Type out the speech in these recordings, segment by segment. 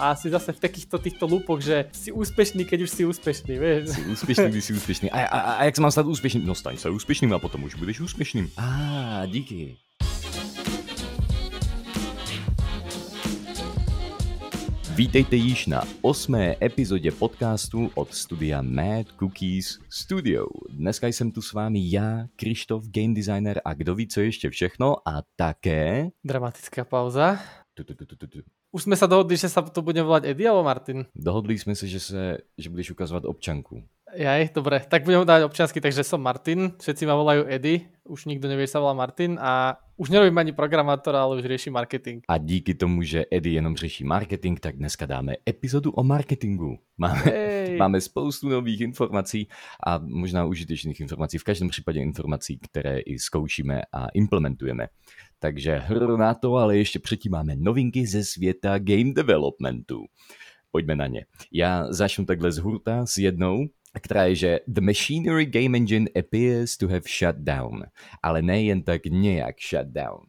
a si zase v takýchto týchto lúpoch, že si úspešný, keď už si úspešný, vieš. Si úspěšný, když si úspěšný. A, a, a jak se mám stát úspěšným? No staň se úspěšným a potom už budeš úspěšným. A ah, díky. Vítejte již na osmé epizodě podcastu od studia Mad Cookies Studio. Dneska jsem tu s vámi já, Krištof, game designer a kdo ví co ještě všechno a také... Dramatická pauza. Tu, tu, tu, tu, tu. Už sme sa dohodli, že sa to bude volať Eddie alebo Martin? Dohodli jsme se, že, se, že budeš ukazovat občanku. Jaj, dobre, tak budem dať občiansky, takže som Martin, všetci ma volajú Eddie, už nikto nevie, že sa volá Martin a už nerobím ani programátora, ale už riešim marketing. A díky tomu, že Eddie jenom řeší marketing, tak dneska dáme epizodu o marketingu. Máme, Hej. máme spoustu nových informací a možná užitečných informací, v každém případě informací, které i zkoušíme a implementujeme. Takže hr na to, ale ještě předtím máme novinky ze světa game developmentu. Pojďme na ně. Já začnu takhle z hurta s jednou, která je, že The Machinery Game Engine appears to have shut down. Ale nejen tak nějak shut down.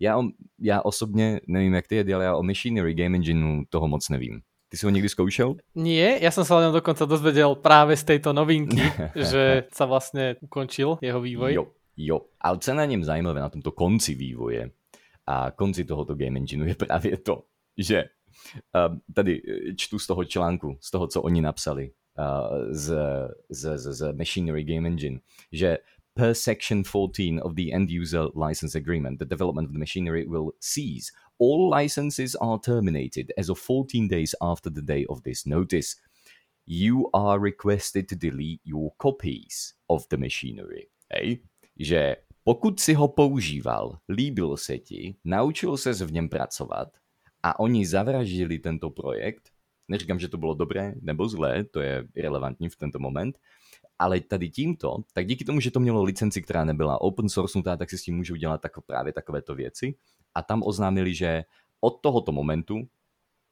Já, o, já osobně, nevím jak ty, Eddie, ale já o Machinery Game Engineu toho moc nevím. Ty si ho někdy zkoušel? Nie, ja som sa len dokonca dozvedel práve z tejto novinky, že sa vlastne ukončil jeho vývoj. Jo, jo. Ale co je na něm zajímavé, na tomto konci vývoje a konci tohoto Game Engineu je právě to, že uh, tady eh, čtu z toho článku, z toho, co oni napsali z, z, z, Machinery Game Engine, že per section 14 of the end user license agreement, the development of the machinery will cease. All licenses are terminated as of 14 days after the day of this notice. You are requested to delete your copies of the machinery. Hej? Že pokud si ho používal, líbil se ti, naučil ses v něm pracovat a oni zavraždili tento projekt, neříkám, že to bylo dobré nebo zlé, to je irrelevantní v tento moment, ale tady tímto, tak díky tomu, že to mělo licenci, která nebyla open sourcenutá, tak si s tím můžou dělat tako, právě takovéto věci. A tam oznámili, že od tohoto momentu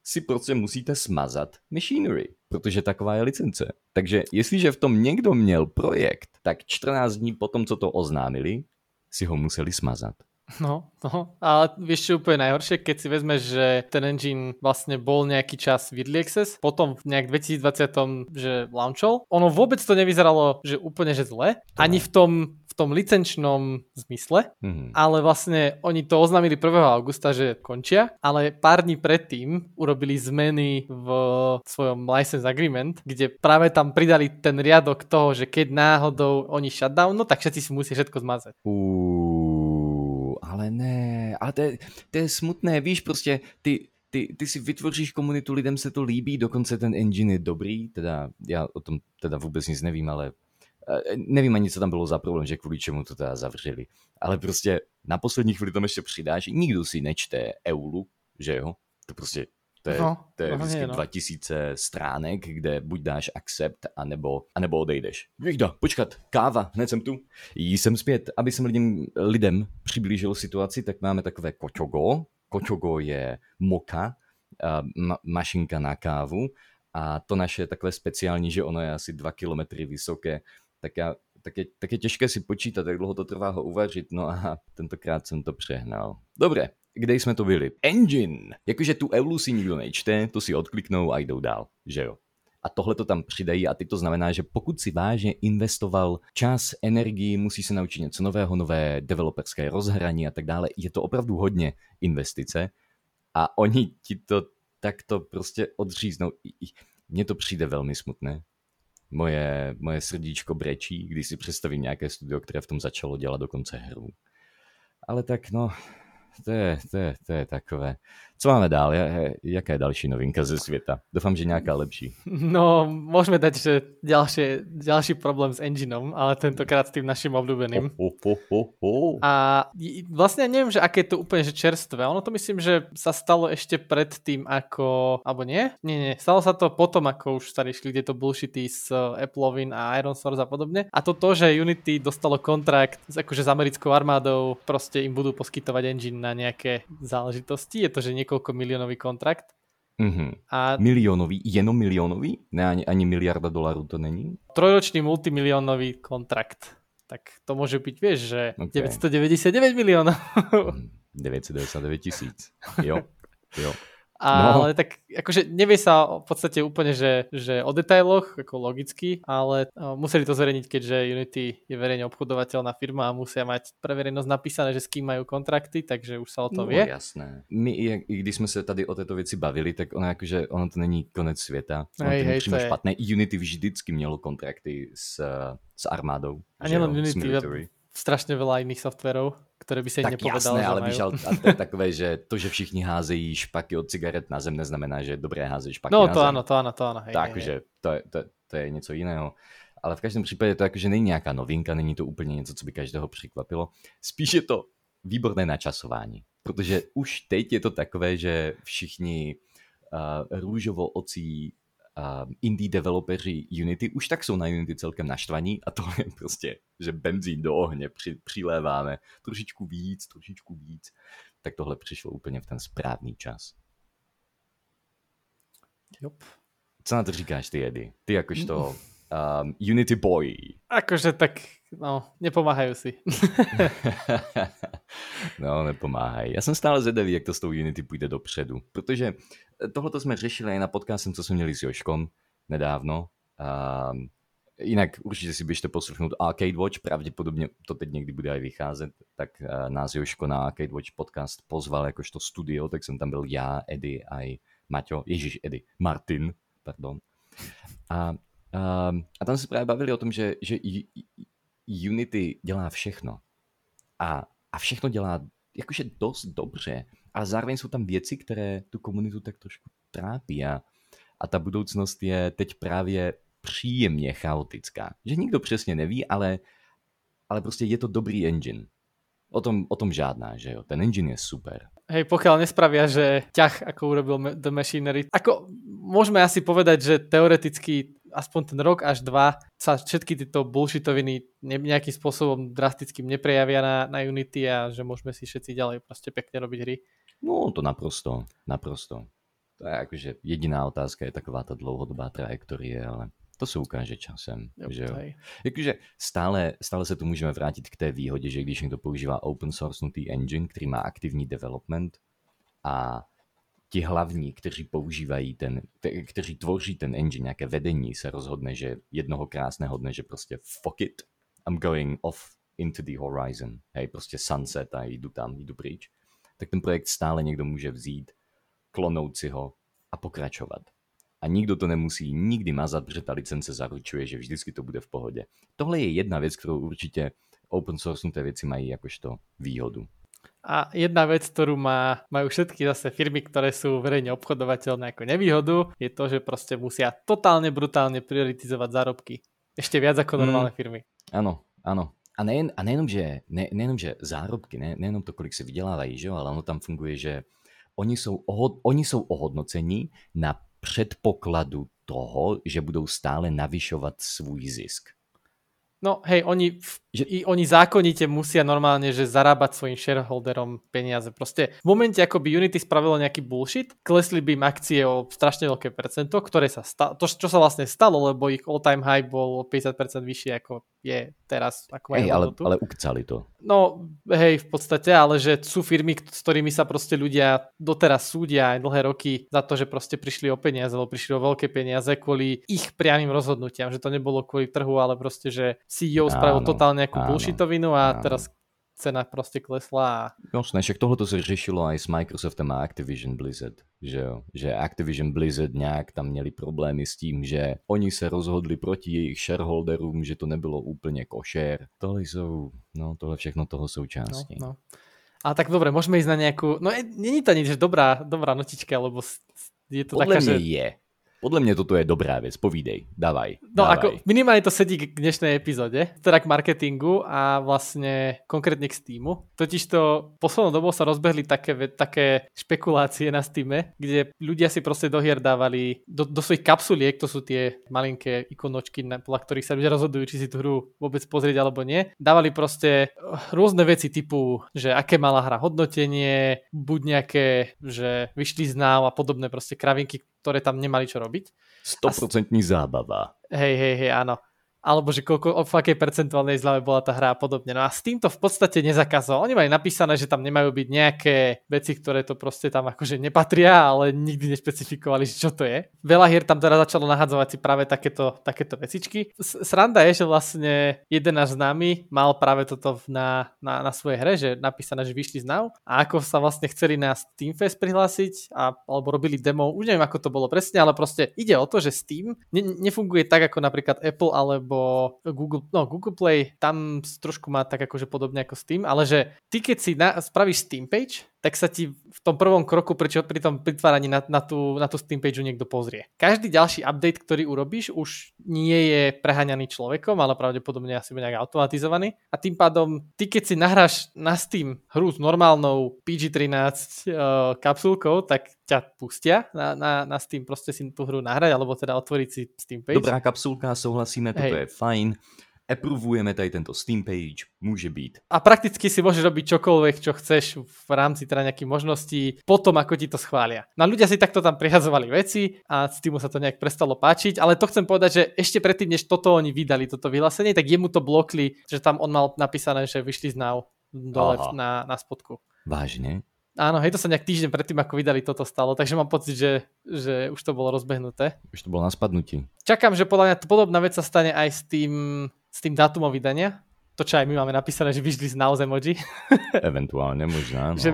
si prostě musíte smazat machinery, protože taková je licence. Takže jestliže v tom někdo měl projekt, tak 14 dní potom, co to oznámili, si ho museli smazat. No, no, ale vieš čo úplne najhoršie, keď si vezmeš, že ten engine vlastne bol nejaký čas v Early Access, potom v nejak 2020, že launchol. Ono vôbec to nevyzeralo, že úplne že zle, ani v tom, v tom licenčnom zmysle, Mhm. ale vlastne oni to oznámili 1. augusta, že končia, ale pár dní predtým urobili zmeny v svojom license agreement, kde práve tam pridali ten riadok toho, že keď náhodou oni shutdown, no tak všetci si musia všetko zmazať. Uuu, ale ne, ale to je, to je smutné, víš, prostě ty, ty, ty si vytvoříš komunitu, lidem se to líbí, dokonce ten engine je dobrý, teda já o tom teda vůbec nic nevím, ale eh, nevím ani, co tam bylo za problém, že kvůli čemu to teda zavřeli. Ale prostě na poslední chvíli tam ještě přidáš, nikdo si nečte EULu, že jo? To prostě, to je, No, to je no, vždycky no. 2000 stránek, kde buď dáš accept, anebo, anebo odejdeš. Víkda, počkat, káva, hned jsem tu. Jí jsem zpět, aby jsem lidem, lidem přiblížil situaci, tak máme takové kočogo. Kočogo je moka, a ma- mašinka na kávu a to naše je takové speciální, že ono je asi 2 kilometry vysoké, tak, já, tak, je, tak je těžké si počítat, jak dlouho to trvá ho uvařit, no a tentokrát jsem to přehnal. Dobré, kde jsme to byli? Engine! Jakože tu Eulu si nikdo nečte, to si odkliknou a jdou dál, že jo? A tohle to tam přidají a teď to znamená, že pokud si vážně investoval čas, energii, musí se naučit něco nového, nové developerské rozhraní a tak dále, je to opravdu hodně investice a oni ti to takto prostě odříznou. Mně to přijde velmi smutné. Moje, moje srdíčko brečí, když si představím nějaké studio, které v tom začalo dělat dokonce hru. Ale tak no, to je, to je, to je takové. Co máme dál? Ja- Jaká je další novinka ze světa? Doufám, že nějaká lepší. No, môžeme dať, že ďalšie, ďalší problém s engineom, ale tentokrát s tým našim obľúbeným. Ho, ho, ho, ho. A vlastne neviem, že aké je to úplne že čerstvé. Ono to myslím, že sa stalo ešte pred tým, ako... Alebo nie? Nie, nie. Stalo sa to potom, ako už sa riešili tieto bullshity s eh, Appleovin a Iron Source a podobne. A to to, že Unity dostalo kontrakt akože s americkou armádou, proste im budú poskytovať engine na nejaké záležitosti. Je to, že niekoľko miliónový kontrakt. Mhm. A Milionový, jenom milionový? Ne, ani, ani miliarda dolarů to není? trojročný multimiliónový kontrakt. Tak to môže byť, vieš, že Ok. 999 miliónov. Hm, 999 tisíc. Jo, jo. No. Ale tak akože nevie sa v podstate úplne, že, že o detailoch, ako logicky, ale museli to zverejniť, keďže Unity je verejne obchodovateľná firma a musia mať pre verejnosť napísané, že s kým majú kontrakty, takže už sa o to no, vie. jasné. My, i když sme sa tady o této veci bavili, tak ono akože, ono to není konec sveta. Ono hej, to hej, to je... špatné. Unity vždycky mělo kontrakty s, s armádou. A nielen Unity, strašne veľa iných softverov ktoré by si tak nepovedal, jasné, že ale majú. víš, ale to je takové, že to, že všichni házejí špaky od cigaret na zem, neznamená, že je dobré házet špaky no, na to zem. áno, to áno, to áno. Hej, tak, hej, že to je, to, to je něco jiného. Ale v každém případě to akože není nějaká novinka, není to úplně něco, co by každého překvapilo. Spíš je to výborné načasování. Protože už teď je to takové, že všichni uh, růžovo ocí indie developeři Unity už tak jsou na Unity celkem naštvaní a to je prostě, že benzín do ohně při, přiléváme trošičku víc, trošičku víc, tak tohle přišlo úplně v ten správný čas. Yep. Co na to říkáš ty, Eddie? Ty jakožto um, Unity Boy. Akože tak, no, nepomáhajú si. no, nepomáhají. Já jsem stále zvedavý, jak to s tou Unity půjde dopředu, protože tohle jsme řešili i na podcastem, co jsme měli s Joškom nedávno. Um, Jinak určitě si běžte poslouchnout Arcade Watch, pravděpodobně to teď někdy bude aj vycházet, tak uh, nás Joško na Arcade Watch podcast pozval jakožto studio, tak jsem tam byl já, Eddie a Maťo, Ježíš Eddie, Martin, pardon. A a, a tam se právě bavili o tom, že, že Unity dělá všechno. A, a všechno dělá jakože dost dobře. A zároveň jsou tam věci, které tu komunitu tak trošku trápí. A, a ta budoucnost je teď právě příjemně chaotická. Že nikdo přesně neví, ale, ale prostě je to dobrý engine. O tom, o tom žádná, že jo. Ten engine je super. Hej, pokiaľ nespravia, že ťah, ako urobil The Machinery. Ako môžeme asi povedať, že teoreticky aspoň ten rok až dva sa všetky tieto bullshitoviny nejakým spôsobom drastickým neprejavia na, na Unity a že môžeme si všetci ďalej proste pekne robiť hry. No to naprosto, naprosto. To je akože jediná otázka je taková tá dlouhodobá trajektorie, ale to se ukáže časem. Jo, že jo? Jakože stále, stále se tu můžeme vrátit k té výhodě, že když někdo používá open source engine, který má aktivní development a ti hlavní, kteří používají ten, kteří tvoří ten engine, nějaké vedení, se rozhodne, že jednoho krásného dne, že prostě fuck it, I'm going off into the horizon, hej, prostě sunset a jdu tam, jdu pryč, tak ten projekt stále někdo může vzít, klonout si ho a pokračovat. A nikdo to nemusí nikdy mazat, protože ta licence zaručuje, že vždycky to bude v pohodě. Tohle je jedna věc, kterou určitě open source věci mají jakožto výhodu. A jedna vec, ktorú má, majú všetky zase firmy, ktoré sú verejne obchodovateľné ako nevýhodu, je to, že proste musia totálne brutálne prioritizovať zárobky. Ešte viac ako mm. normálne mm, firmy. Áno, áno. A, nejen, a nejenom, že, ne, nejenom, že zárobky, ne, nejenom to, kolik se vydělávají, že ale ono tam funguje, že oni jsou, ohod, oni jsou ohodnocení na předpokladu toho, že budou stále navyšovat svůj zisk. No hej, oni, že... i, oni zákonite musia normálne, že zarábať svojim shareholderom peniaze. Proste v momente, ako by Unity spravilo nejaký bullshit, klesli by im akcie o strašne veľké percento, ktoré sa stalo, to, čo sa vlastne stalo, lebo ich all-time high bol o 50% vyššie ako je teraz. Ako hej, ale, ale ukcali to. No hej, v podstate, ale že sú firmy, s ktorými sa proste ľudia doteraz súdia aj dlhé roky za to, že proste prišli o peniaze, alebo prišli o veľké peniaze kvôli ich priamým rozhodnutiam, že to nebolo kvôli trhu, ale proste, že CEO spravil áno, totálne nejakú áno, bullshitovinu a áno. teraz cena proste klesla. Jasné, však tohle to sa řešilo aj s Microsoftem a Activision Blizzard, že? Že Activision Blizzard nějak tam měli problémy s tím, že oni se rozhodli proti jejich shareholderům, že to nebylo úplně košer. Tohle jsou, no tohle všechno toho součástí. No, no. A tak dobre, môžeme ísť na nejakú, no e, není to nič dobrá, dobrá notička, lebo je to Podľa taká, že... je. Podľa mňa toto je dobrá vec, povídej, dávaj. No dávaj. ako minimálne to sedí k dnešnej epizóde, teda k marketingu a vlastne konkrétne k Steamu. Totiž to poslednou dobou sa rozbehli také, také špekulácie na Steame, kde ľudia si proste do hier dávali, do, do svojich kapsuliek, to sú tie malinké ikonočky, podľa ktorých sa ľudia rozhodujú, či si tú hru vôbec pozrieť alebo nie, dávali proste rôzne veci typu, že aké mala hra hodnotenie, buď nejaké, že vyšli z náv a podobné proste kravinky, ktoré tam nemali čo robiť. 100% zábava. Hej, hej, hej, áno. Alebo že koľko, v akej percentuálnej zľave bola tá hra a podobne. No a s týmto v podstate nezakazoval. Oni mali napísané, že tam nemajú byť nejaké veci, ktoré to proste tam akože nepatria, ale nikdy nešpecifikovali, čo to je. Veľa hier tam teda začalo nahadzovať si práve takéto, takéto vecičky. Sranda je, že vlastne jeden náš známy mal práve toto na, na, na svojej hre, že napísané, že vyšli z Now a ako sa vlastne chceli na Steamfest prihlásiť a, alebo robili demo, už neviem ako to bolo presne, ale proste ide o to, že Steam ne, nefunguje tak ako napríklad Apple alebo Google, no Google Play, tam trošku má tak akože podobne ako Steam, ale že ty keď si na, spravíš Steam page, tak sa ti v tom prvom kroku pri, pri tom pritváraní na, na, tú, na tú Steam page niekto pozrie. Každý ďalší update, ktorý urobíš, už nie je preháňaný človekom, ale pravdepodobne asi bude nejak automatizovaný. A tým pádom, ty keď si nahráš na Steam hru s normálnou PG-13 uh, kapsulkou, tak ťa pustia na, na, na Steam proste si tú hru nahrať, alebo teda otvoriť si Steam page. Dobrá kapsulka, souhlasíme, toto Hej. je fajn approvujeme tady tento Steam page, môže byť. A prakticky si môžeš robiť čokoľvek, čo chceš v rámci teda nejakých možností, potom ako ti to schvália. No ľudia si takto tam prihazovali veci a Steamu sa to nejak prestalo páčiť, ale to chcem povedať, že ešte predtým, než toto oni vydali, toto vyhlásenie, tak jemu to blokli, že tam on mal napísané, že vyšli z now dole Aha. na, na spodku. Vážne? Áno, hej, to sa nejak týždeň predtým, ako vydali toto stalo, takže mám pocit, že, že už to bolo rozbehnuté. Už to bolo na spadnutí. Čakám, že podľa mňa podobná vec sa stane aj s tým, s tým dátumom vydania. To, čo aj my máme napísané, že vyšli z naozaj emoji. Eventuálne, možná. No. že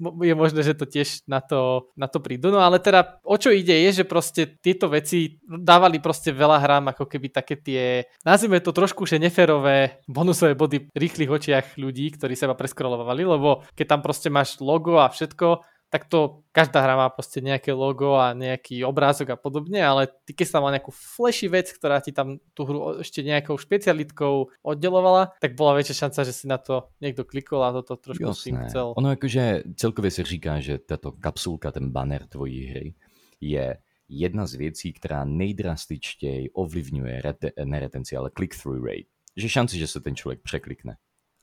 je možné, že to tiež na to, na to prídu. No ale teda, o čo ide, je, že proste tieto veci dávali proste veľa hrám, ako keby také tie, nazvime to trošku že neférové bonusové body v rýchlych očiach ľudí, ktorí seba preskrolovali, lebo keď tam proste máš logo a všetko, tak to každá hra má proste nejaké logo a nejaký obrázok a podobne, ale ty keď sa mal nejakú flashy vec, ktorá ti tam tú hru ešte nejakou špecialitkou oddelovala, tak bola väčšia šanca, že si na to niekto klikol a toto trošku Jasné. tým chcel. Ono akože celkově se říká, že táto kapsulka, ten banner tvojí hry je jedna z věcí, která nejdrastičtěji ovlivňuje rete, neretenci, ale click-through rate. Že šanci, že se ten člověk překlikne.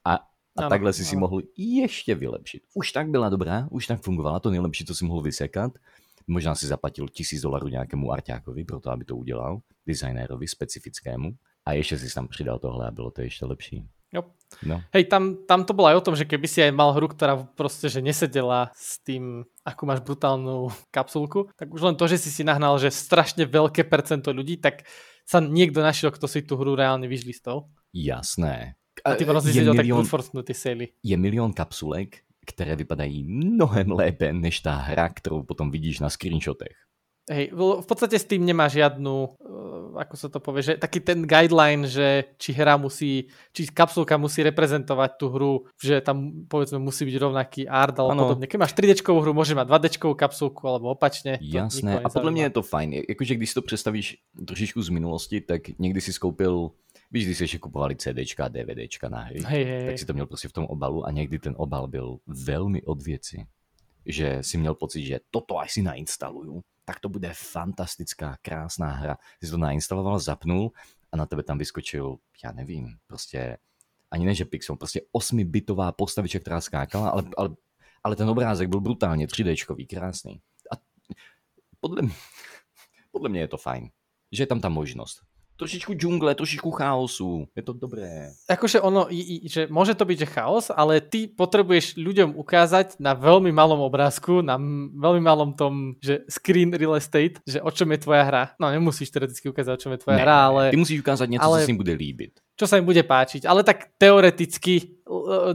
A a ano, takhle si ano. si mohl ještě vylepšit. Už tak byla dobrá, už tak fungovala, to nejlepší, co si mohl vysekat. Možná si zaplatil tisíc dolarů nějakému arťákovi, proto aby to udělal, designérovi specifickému. A ještě si tam přidal tohle a bylo to ještě lepší. Jo. No. Hej, tam, tam to bolo aj o tom, že keby si aj mal hru, ktorá proste že nesedela s tým, akú máš brutálnu kapsulku, tak už len to, že si si nahnal, že strašne veľké percento ľudí, tak sa niekto našiel, kto si tú hru reálne vyžlistou. Jasné. A ty prostě je milion, tak Je milion kapsulek, které vypadají mnohem lépe než tá hra, ktorú potom vidíš na screenshotech. Hej, v podstate s tým nemá žiadnu, uh, ako sa to povie, že taký ten guideline, že či hra musí, či kapsulka musí reprezentovať tú hru, že tam povedzme musí byť rovnaký art alebo ano. podobne. Keď máš 3D hru, môže mať 2D kapsulku alebo opačne. Jasné, a podľa mňa je to fajn. Jakože když si to představíš trošičku z minulosti, tak někdy si skoupil Když si ještě kupovali CDčka a DVDčka na hry, hej, hej, tak si to měl prostě v tom obalu a někdy ten obal byl velmi od věci. Že si měl pocit, že toto až si nainstaluju, tak to bude fantastická, krásná hra. Si to nainstaloval, zapnul a na tebe tam vyskočil, já nevím, prostě ani ne, že pixel, prostě 8-bitová postavička, která skákala, ale, ale, ale ten obrázek byl brutálně 3Dčkový, krásný. A podle, podle mě je to fajn, že je tam ta možnost trošičku džungle, trošičku chaosu. Je to dobré. Akože ono, že môže to byť, že chaos, ale ty potrebuješ ľuďom ukázať na veľmi malom obrázku, na veľmi malom tom, že screen real estate, že o čom je tvoja hra. No nemusíš teoreticky ukázať, o čom je tvoja ne, hra, ale... Ty musíš ukázať niečo, ale... co si im bude líbiť čo sa im bude páčiť. Ale tak teoreticky,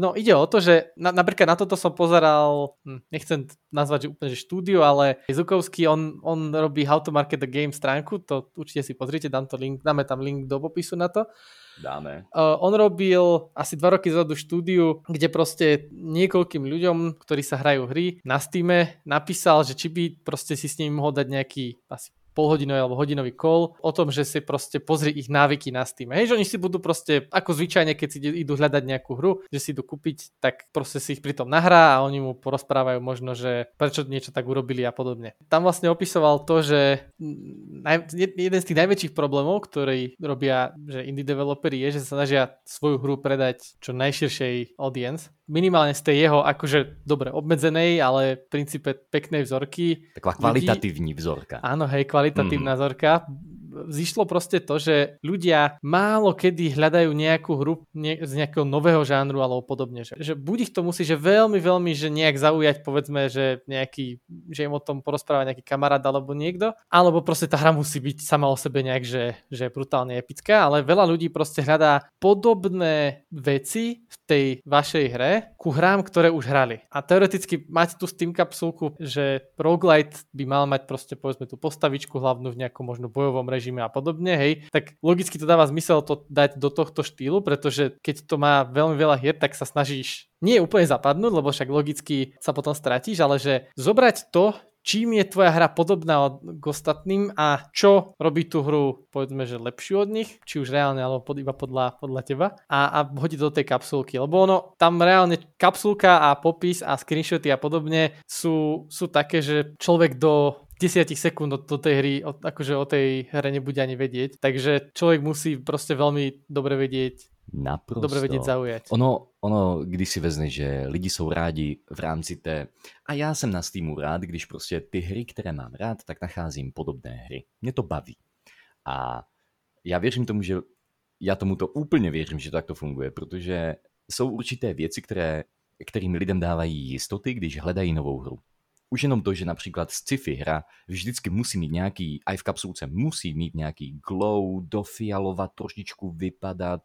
no ide o to, že na, napríklad na toto som pozeral, hm, nechcem nazvať že úplne že štúdio, ale Zukovský, on, on robí How to Market the Game stránku, to určite si pozrite, dám to link, dáme tam link do popisu na to. Dáme. Uh, on robil asi dva roky zadu štúdiu, kde proste niekoľkým ľuďom, ktorí sa hrajú hry na Steam, napísal, že či by proste si s nimi mohol dať nejaký asi polhodinový alebo hodinový call o tom, že si proste pozri ich návyky na Steam. Hej, že oni si budú proste, ako zvyčajne, keď si idú hľadať nejakú hru, že si idú kúpiť, tak proste si ich pritom nahrá a oni mu porozprávajú možno, že prečo niečo tak urobili a podobne. Tam vlastne opisoval to, že jeden z tých najväčších problémov, ktorý robia že indie developeri je, že sa snažia svoju hru predať čo najširšej audience minimálne z tej jeho akože dobre obmedzenej, ale v princípe peknej vzorky. Taková kvalitatívní vzorka. Áno, hej, kvalitatívna mm. vzorka zišlo proste to, že ľudia málo kedy hľadajú nejakú hru z nejakého nového žánru alebo podobne. Že, že buď ich to musí, že veľmi, veľmi, že nejak zaujať, povedzme, že nejaký, že im o tom porozpráva nejaký kamarát alebo niekto, alebo proste tá hra musí byť sama o sebe nejak, že, že brutálne epická, ale veľa ľudí proste hľadá podobné veci v tej vašej hre ku hrám, ktoré už hrali. A teoreticky máte tu Steam kapsulku, že roguelite by mal mať proste povedzme tú postavičku hlavnú v nejakom možno bojovom režime a podobne, hej, tak logicky to dáva zmysel to dať do tohto štýlu, pretože keď to má veľmi veľa hier, tak sa snažíš nie úplne zapadnúť, lebo však logicky sa potom stratíš, ale že zobrať to, čím je tvoja hra podobná od, k ostatným a čo robí tú hru, povedzme, že lepšiu od nich, či už reálne, alebo pod, iba podľa, podľa teba a, a hodiť do tej kapsulky, lebo ono, tam reálne kapsulka a popis a screenshoty a podobne sú, sú také, že človek do 10 sekúnd do, do tej hry, o, akože o tej hre nebude ani vedieť, takže človek musí proste veľmi dobre vedieť Naprosto. Dobre vedieť zaujať. Ono, ono, když si vezne, že lidi jsou rádi v rámci té... A já jsem na Steamu rád, když prostě ty hry, které mám rád, tak nacházím podobné hry. Mě to baví. A já věřím tomu, že já tomu to úplně věřím, že tak to funguje, protože jsou určité věci, které, kterým lidem dávají jistoty, když hledají novou hru. Už jenom to, že například sci-fi hra vždycky musí mít nějaký, aj v kapsulce musí mít nějaký glow, dofialovat, trošičku vypadat,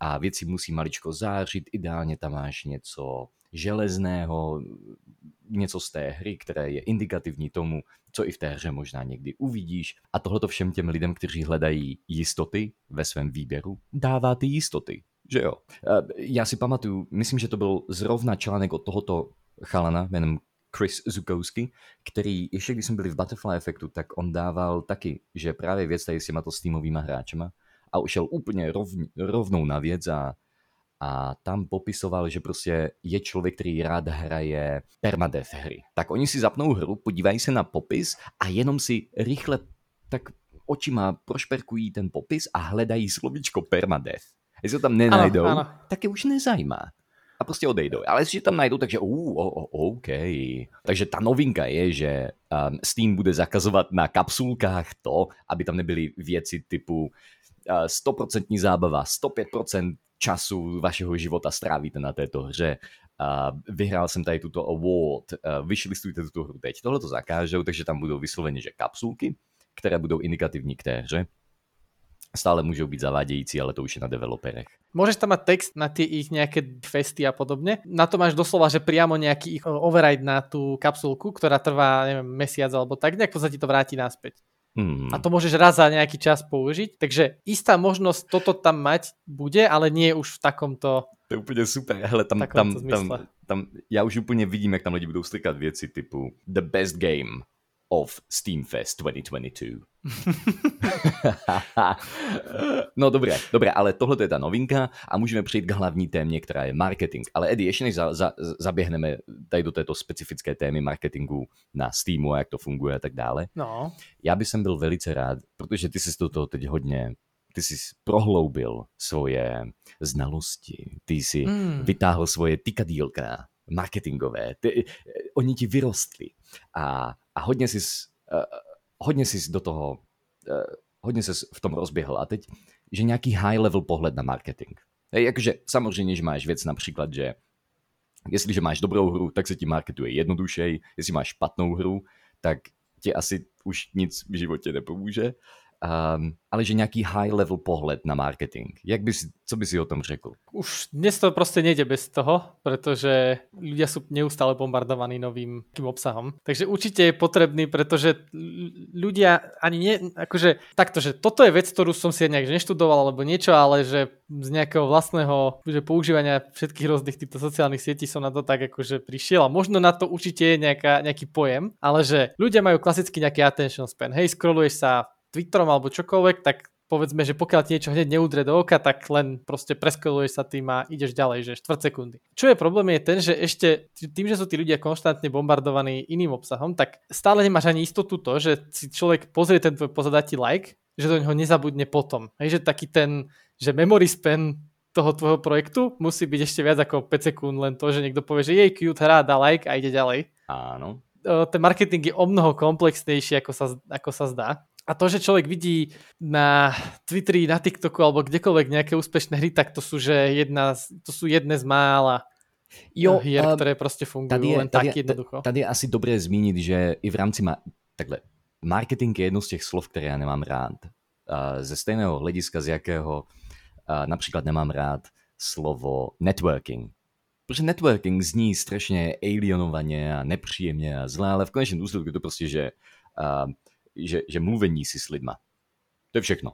a věci musí maličko zářit, ideálně tam máš něco železného, něco z té hry, které je indikativní tomu, co i v té hře možná někdy uvidíš. A tohleto všem těm lidem, kteří hledají jistoty ve svém výběru, dává ty jistoty. Že jo? Já si pamatuju, myslím, že to byl zrovna článek od tohoto chalana jménem Chris Zukowski, který ještě když jsme byli v Butterfly efektu, tak on dával taky, že právě věc tady s těma to Steamovýma hráčema, a šel úplně rov, rovnou na věc a, a tam popisoval, že prostě je člověk, který rád hraje permadeath hry. Tak oni si zapnou hru, podívají se na popis a jenom si rychle tak očima prošperkují ten popis a hledají slovičko permadeath. Jestli to tam nenajdou, ano, ano. tak je už nezajímá. A prostě odejdou. Ale jestli tam najdou, takže uh, oh, oh, OK. Takže ta novinka je, že um, Steam bude zakazovat na kapsulkách to, aby tam nebyly věci typu 100% zábava, 105% času vašeho života strávíte na této hře. Vyhrál jsem tady tuto award, vyšlistujte tuto hru teď. Tohle to zakážou, takže tam budou vysloveně, že kapsulky, které budou indikativní k té hře. Stále můžou být zavádějící, ale to už je na developerech. Môžeš tam mať text na tie ich nejaké festy a podobne. Na to máš doslova, že priamo nejaký ich override na tú kapsulku, ktorá trvá, neviem, mesiac alebo tak, nejak sa ti to vráti naspäť. Hmm. A to môžeš raz za nejaký čas použiť. Takže istá možnosť toto tam mať bude, ale nie už v takomto to je úplně super. Hele, tam, tam, tam, tam, já už úplně vidím, jak tam lidi budou strikat věci typu The best game of Steamfest 2022. no dobré, dobré, ale tohle je ta novinka a můžeme přejít k hlavní témě, která je marketing. Ale Eddie, ještě než za, za, zaběhneme tady do této specifické témy marketingu na Steamu a jak to funguje a tak dále, no. já bych byl velice rád, protože ty jsi do toho teď hodně ty jsi prohloubil svoje znalosti, ty jsi mm. vytáhl svoje tykadílka marketingové, ty, oni ti vyrostli a, a hodně jsi uh, hodně jsi do toho, uh, hodně se v tom rozběhl a teď, že nějaký high level pohled na marketing. Hej, jakože samozřejmě, že máš věc například, že jestliže máš dobrou hru, tak se ti marketuje jednodušej, jestli máš špatnou hru, tak ti asi už nic v životě nepomůže um, ale že nejaký high level pohled na marketing. Jak by si, co by si o tom řekl? Už dnes to proste nejde bez toho, pretože ľudia sú neustále bombardovaní novým obsahom. Takže určite je potrebný, pretože ľudia ani nie, akože takto, že toto je vec, ktorú som si nejak neštudoval alebo niečo, ale že z nejakého vlastného že používania všetkých rôznych týchto sociálnych sietí som na to tak akože prišiel a možno na to určite je nejaká, nejaký pojem, ale že ľudia majú klasicky nejaký attention span. Hej, scrolluješ sa Twitterom alebo čokoľvek, tak povedzme, že pokiaľ ti niečo hneď neudre do oka, tak len proste preskoluješ sa tým a ideš ďalej, že 4 sekundy. Čo je problém je ten, že ešte tým, že sú tí ľudia konštantne bombardovaní iným obsahom, tak stále nemáš ani istotu to, že si človek pozrie ten tvoj pozadatý like, že do neho nezabudne potom. Hej, že taký ten, že memory span toho tvojho projektu musí byť ešte viac ako 5 sekúnd, len to, že niekto povie, že jej cute hra, dá like a ide ďalej. Áno. Ten marketing je o mnoho komplexnejší, ako sa, ako sa zdá. A to, že človek vidí na Twitteri, na TikToku alebo kdekoľvek nejaké úspešné hry, tak to sú, že jedna, to sú jedné z mála jo, hier, uh, ktoré proste fungujú tady je, len tak jednoducho. Tady je asi dobré zmínit, že i v rámci ma- takhle, marketing je jedno z těch slov, které já nemám rád. Uh, ze stejného hlediska, z jakého uh, například nemám rád slovo networking. Protože networking zní strašně alienovaně a nepříjemně a zlé, ale v konečném důsledku je to prostě, že uh, že, že mluvení si s lidma. To je všechno.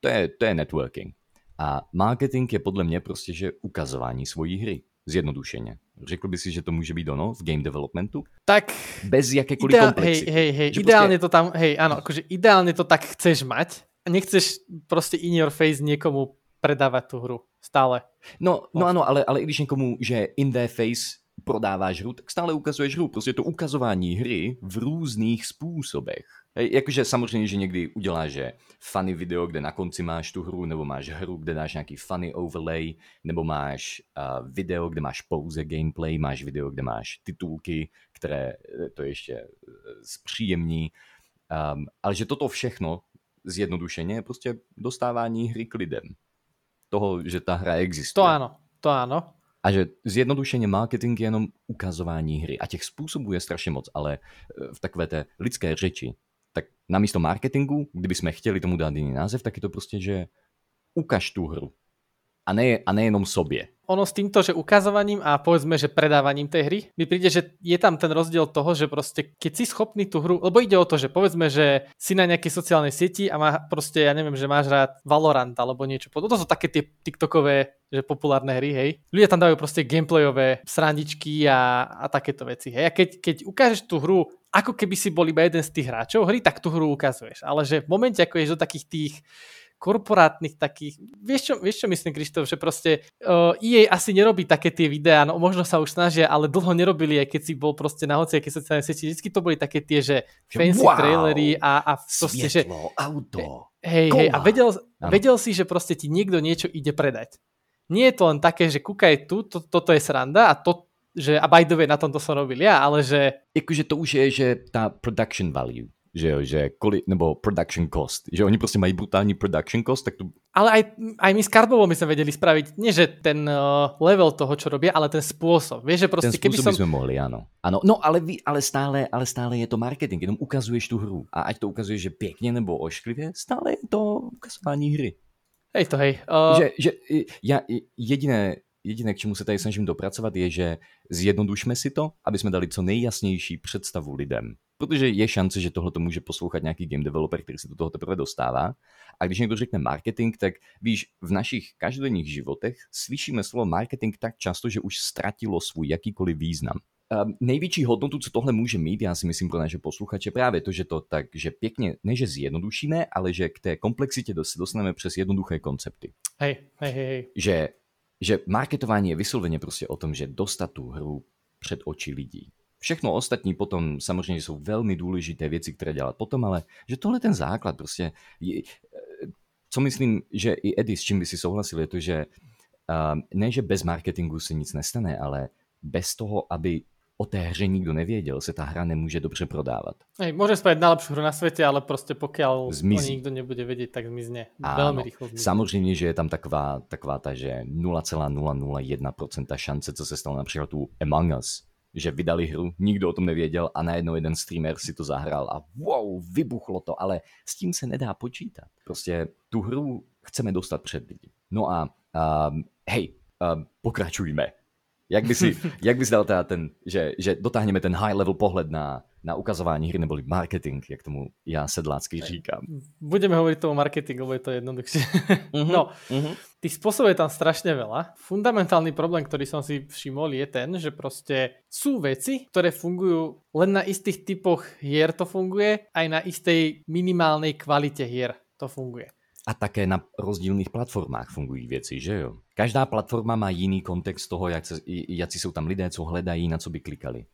To je, to je networking. A marketing je podle mě prostě, že ukazování svojí hry. Zjednodušeně. Řekl by si, že to může být ono v game developmentu? Tak... Bez jakékoliv ideál, komplexity. Hej, hej, hej, ideálne prostě... to tam, hej, áno, akože ideálne to tak chceš mať. Nechceš prostě in your face niekomu predávať tú hru. Stále. No, no ano, ale, ale i když někomu, že in their face prodáváš hru, tak stále ukazuješ hru. Prostě to ukazování hry v různých způsobech. Hej, jakože samozřejmě, že někdy uděláš že funny video, kde na konci máš tu hru, nebo máš hru, kde dáš nějaký funny overlay, nebo máš uh, video, kde máš pouze gameplay, máš video, kde máš titulky, které eh, to ještě uh, zpříjemní. Um, ale že toto všechno zjednodušeně je prostě dostávání hry k lidem. Toho, že ta hra existuje. To ano, to ano. A že zjednodušeně marketing je jenom ukazování hry. A těch způsobů je strašně moc, ale v takové té lidské řeči tak namísto marketingu, kdyby jsme chtěli tomu dát jiný název, tak je to prostě, že ukaž tu hru. A, ne, a nejenom sobě. Ono s týmto, že ukazovaním a povedzme, že predávaním tej hry, mi príde, že je tam ten rozdiel toho, že proste keď si schopný tú hru, lebo ide o to, že povedzme, že si na nejakej sociálnej sieti a má proste, ja neviem, že máš rád Valorant alebo niečo podobné. To sú také tie TikTokové, že populárne hry, hej. Ľudia tam dávajú proste gameplayové srandičky a, a takéto veci, hej. A keď, keď ukážeš tú hru ako keby si bol iba jeden z tých hráčov hry, tak tú hru ukazuješ. Ale že v momente, ako ješ do takých tých korporátnych takých, vieš čo, vieš čo myslím, Krištof, že proste uh, EA asi nerobí také tie videá, no možno sa už snažia, ale dlho nerobili, aj keď si bol proste na hociaké sociálne sieti, vždycky to boli také tie, že fancy wow, trailery a, a proste, svietlo, že... auto, Hej, hej, a vedel, vedel si, že proste ti niekto niečo ide predať. Nie je to len také, že kúkaj tu, to, toto je sranda a to, že a by the way, na tomto som robil ja, ale že... Jakože to už je, že tá production value, že že koli, nebo production cost, že oni prostě mají brutální production cost, tak to... Ale aj, aj my s Cardbovou my sme vedeli spraviť, nie že ten uh, level toho, čo robia, ale ten spôsob. Vieš, že proste, ten keby som... by sme mohli, áno. Áno, no ale, vy, ale, stále, ale stále je to marketing, jenom ukazuješ tu hru. A ať to ukazuješ, že pěkně nebo ošklivě, stále je to ukazování hry. Hej to, hej. Uh... Že, že ja jediné, jediné, k čemu se tady snažím dopracovat, je, že zjednodušme si to, aby jsme dali co nejjasnější představu lidem. Protože je šance, že tohle to může poslouchat nějaký game developer, který se do toho teprve dostává. A když někdo řekne marketing, tak víš, v našich každodenních životech slyšíme slovo marketing tak často, že už ztratilo svůj jakýkoliv význam. Um, největší hodnotu, co tohle může mít, já si myslím pro naše posluchače, právě to, že to tak, že pěkně, ne že zjednodušíme, ale že k té komplexitě se dostaneme přes jednoduché koncepty. Hej, hej, hej. Že že marketování je vysloveně prostě o tom, že dostat tu hru před oči lidí. Všechno ostatní potom samozřejmě jsou velmi důležité věci, které dělat potom, ale že tohle ten základ prostě, je, co myslím, že i Eddie, s čím by si souhlasil, je to, že uh, ne, že bez marketingu se nic nestane, ale bez toho, aby o té hře nikdo nevěděl, se ta hra nemůže dobře prodávat. Hej, môže spraviť najlepšiu hru na svete, ale prostě pokiaľ Zmizí. o nikto nebude vědět, tak zmizne. Áno, Veľmi rýchlo zmizne. Samozřejmě, že je tam taková, taková ta, že 0,001% šance, co se stalo například u Among Us, že vydali hru, nikdo o tom nevěděl a najednou jeden streamer si to zahrál a wow, vybuchlo to, ale s tím se nedá počítat. Prostě tu hru chceme dostat před lidi. No a um, hej, um, pokračujme Jak by si, jak bys dal teda ten, že, že dotáhneme ten high level pohled na, na ukazování hry neboli marketing, jak tomu já sedlácky říkám. Budeme hovoriť tomu marketingu, lebo je to jednoduchšie. Uh-huh, no, uh-huh. tých spôsobov je tam strašne veľa. Fundamentálny problém, ktorý som si všimol, je ten, že proste sú veci, ktoré fungujú len na istých typoch hier to funguje, aj na istej minimálnej kvalite hier to funguje. A také na rozdílných platformách fungují věci, že jo? Každá platforma má jiný kontext toho, jak, se, jaký jsou tam lidé, co hledají, na co by klikali.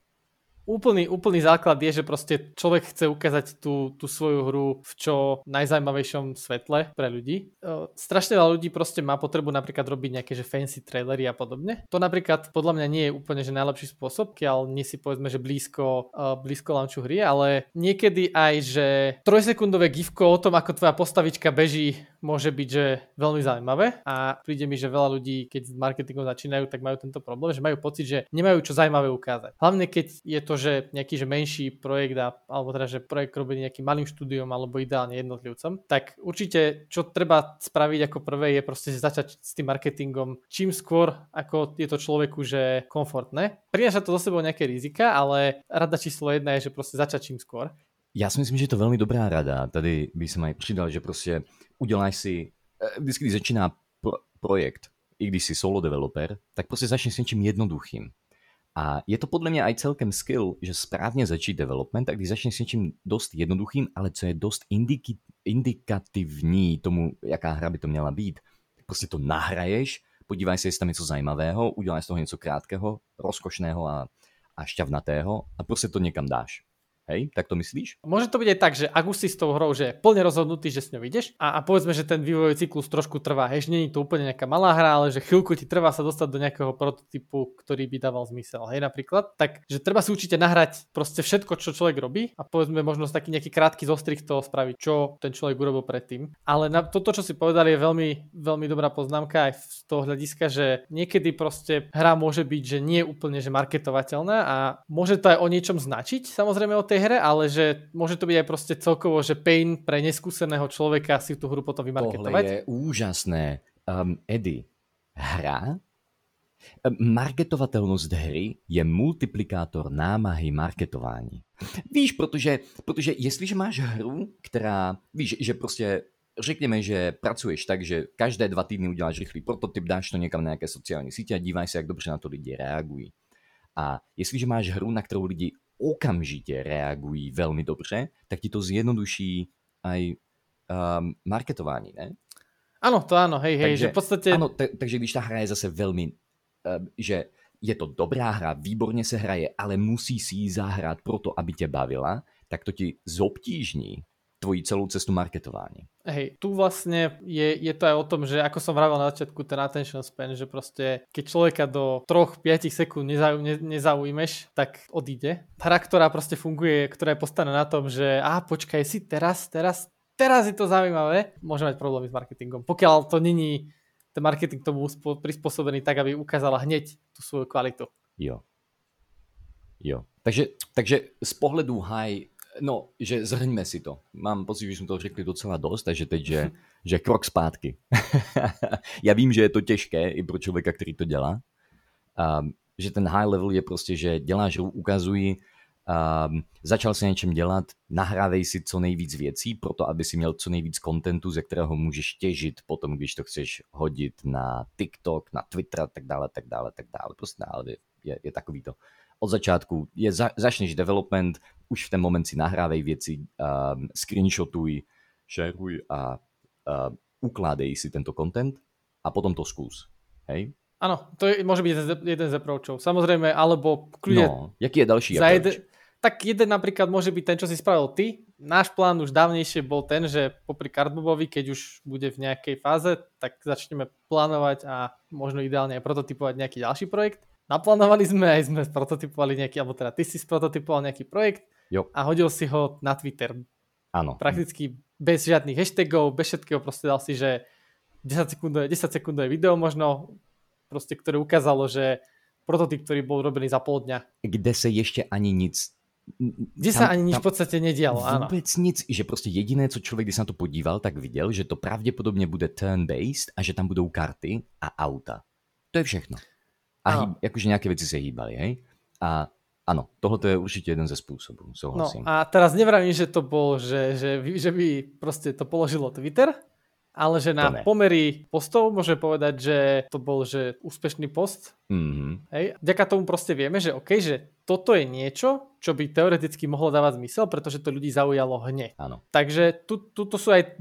Úplný, úplný základ je, že proste človek chce ukázať tú, tú svoju hru v čo najzajímavejšom svetle pre ľudí. Uh, strašne veľa ľudí proste má potrebu napríklad robiť nejaké že fancy trailery a podobne. To napríklad podľa mňa nie je úplne že najlepší spôsob, keď nie si povedzme, že blízko, uh, blízko launchu hry, ale niekedy aj, že trojsekundové gifko o tom, ako tvoja postavička beží, môže byť, že veľmi zaujímavé a príde mi, že veľa ľudí, keď s marketingom začínajú, tak majú tento problém, že majú pocit, že nemajú čo zaujímavé ukázať. Hlavne keď je to, že nejaký že menší projekt, a, alebo teda, že projekt robený nejakým malým štúdiom alebo ideálne jednotlivcom, tak určite, čo treba spraviť ako prvé je proste začať s tým marketingom čím skôr, ako je to človeku, že komfortné. Prináša to do sebou nejaké rizika, ale rada číslo jedna je, že proste začať čím skôr. Já si myslím, že je to velmi dobrá rada. Tady by som aj přidal, že prostě uděláš si, vždycky, když začíná pro, projekt, i když si solo developer, tak prostě začni s něčím jednoduchým. A je to podle mě aj celkem skill, že správně začít development, tak když začneš s něčím dost jednoduchým, ale co je dost indiki, indikativní tomu, jaká hra by to měla být, tak prostě to nahraješ, podívaj se, jestli tam něco zajímavého, uděláš z toho něco krátkého, rozkošného a, a šťavnatého a prostě to někam dáš. Hej, tak to myslíš? Môže to byť aj tak, že ak už si s tou hrou, že je plne rozhodnutý, že s ňou ideš a, a povedzme, že ten vývojový cyklus trošku trvá, hej, nie je to úplne nejaká malá hra, ale že chvíľku ti trvá sa dostať do nejakého prototypu, ktorý by dával zmysel, hej, napríklad. Tak, že treba si určite nahrať proste všetko, čo človek robí a povedzme možno taký nejaký krátky zostrih toho spraviť, čo ten človek urobil predtým. Ale na toto, čo si povedali, je veľmi, veľmi dobrá poznámka aj z toho hľadiska, že niekedy proste hra môže byť, že nie je úplne že marketovateľná a môže to aj o niečom značiť, samozrejme o tej hre, ale že môže to byť aj proste celkovo, že pain pre neskúseného človeka si tú hru potom vymarketovať. Tohle je úžasné. Um, Eddie, hra Marketovatelnost hry je multiplikátor námahy marketování. Víš, protože, protože jestliže máš hru, která, víš, že prostě řekněme, že pracuješ tak, že každé dva týdny uděláš rychlý prototyp, dáš to někam na nějaké sociální sítě a díváš se, jak dobře na to lidi reagují. A jestliže máš hru, na kterou lidi okamžite reagují velmi dobře, tak ti to zjednoduší aj um, marketování, ne? Áno, to áno, hej, hej, takže, že v podstate... Áno, t- takže když ta hra je zase velmi, um, že je to dobrá hra, výborně se hraje, ale musí si ji zahrát proto, aby tě bavila, tak to ti zobtížní tvoji celú cestu marketování. Hej, tu vlastne je, je to aj o tom, že ako som vravel na začiatku, ten attention span, že proste keď človeka do 3-5 sekúnd nezau, ne, nezaujmeš, tak odíde. Hra, ktorá proste funguje, ktorá je postavená na tom, že a počkaj si teraz, teraz, teraz je to zaujímavé, môže mať problémy s marketingom. Pokiaľ to není ten marketing tomu prispôsobený tak, aby ukázala hneď tú svoju kvalitu. Jo. Jo. Takže, takže z pohledu high No, že zhrňme si to. Mám pocit, že jsme to řekli docela dost, takže teď, že, že krok zpátky. Já vím, že je to těžké i pro člověka, který to dělá. Um, že ten high level je prostě, že děláš ukazují, um, začal si něčem dělat, nahrávej si co nejvíc věcí, proto aby si měl co nejvíc kontentu, ze kterého můžeš těžit potom, když to chceš hodit na TikTok, na Twitter tak dále, tak dále, tak dále. Prostě dále je, je takový to od začátku je, za, začneš development, už v ten moment si nahrávej věci, um, screenshotuj, šeruj a uh, ukládej si tento content a potom to skús. Hej? Áno, to je, môže byť jeden, jeden z approachov. Samozrejme, alebo kľudne... No, jaký je další approach? Jeden, tak jeden napríklad môže byť ten, čo si spravil ty. Náš plán už dávnejšie bol ten, že popri Cardbobovi, keď už bude v nejakej fáze, tak začneme plánovať a možno ideálne aj prototypovať nejaký ďalší projekt naplánovali sme, aj sme prototypovali nejaký, alebo teda ty si sprototypoval nejaký projekt jo. a hodil si ho na Twitter. Áno. Prakticky bez žiadnych hashtagov, bez všetkého proste dal si, že 10 sekundové, 10 sekundové video možno, proste, ktoré ukázalo, že prototyp, ktorý bol robený za pol dňa. Kde sa ešte ani nic kde tam, sa ani nič v podstate nedialo, áno. Vôbec nic, že proste jediné, co človek, když sa na to podíval, tak videl, že to pravdepodobne bude turn-based a že tam budú karty a auta. To je všechno. A hýb, akože nejaké veci sa hýbali, hej? A áno, tohle je určite jeden ze spôsobov, souhlasím. No a teraz nevravím, že to bol, že, že, že by proste to položilo Twitter, ale že na pomery postov môže povedať, že to bol že úspešný post. Mm-hmm. Hej. Vďaka tomu proste vieme, že OK, že toto je niečo, čo by teoreticky mohlo dávať zmysel, pretože to ľudí zaujalo hne. Áno. Takže tu, tuto sú aj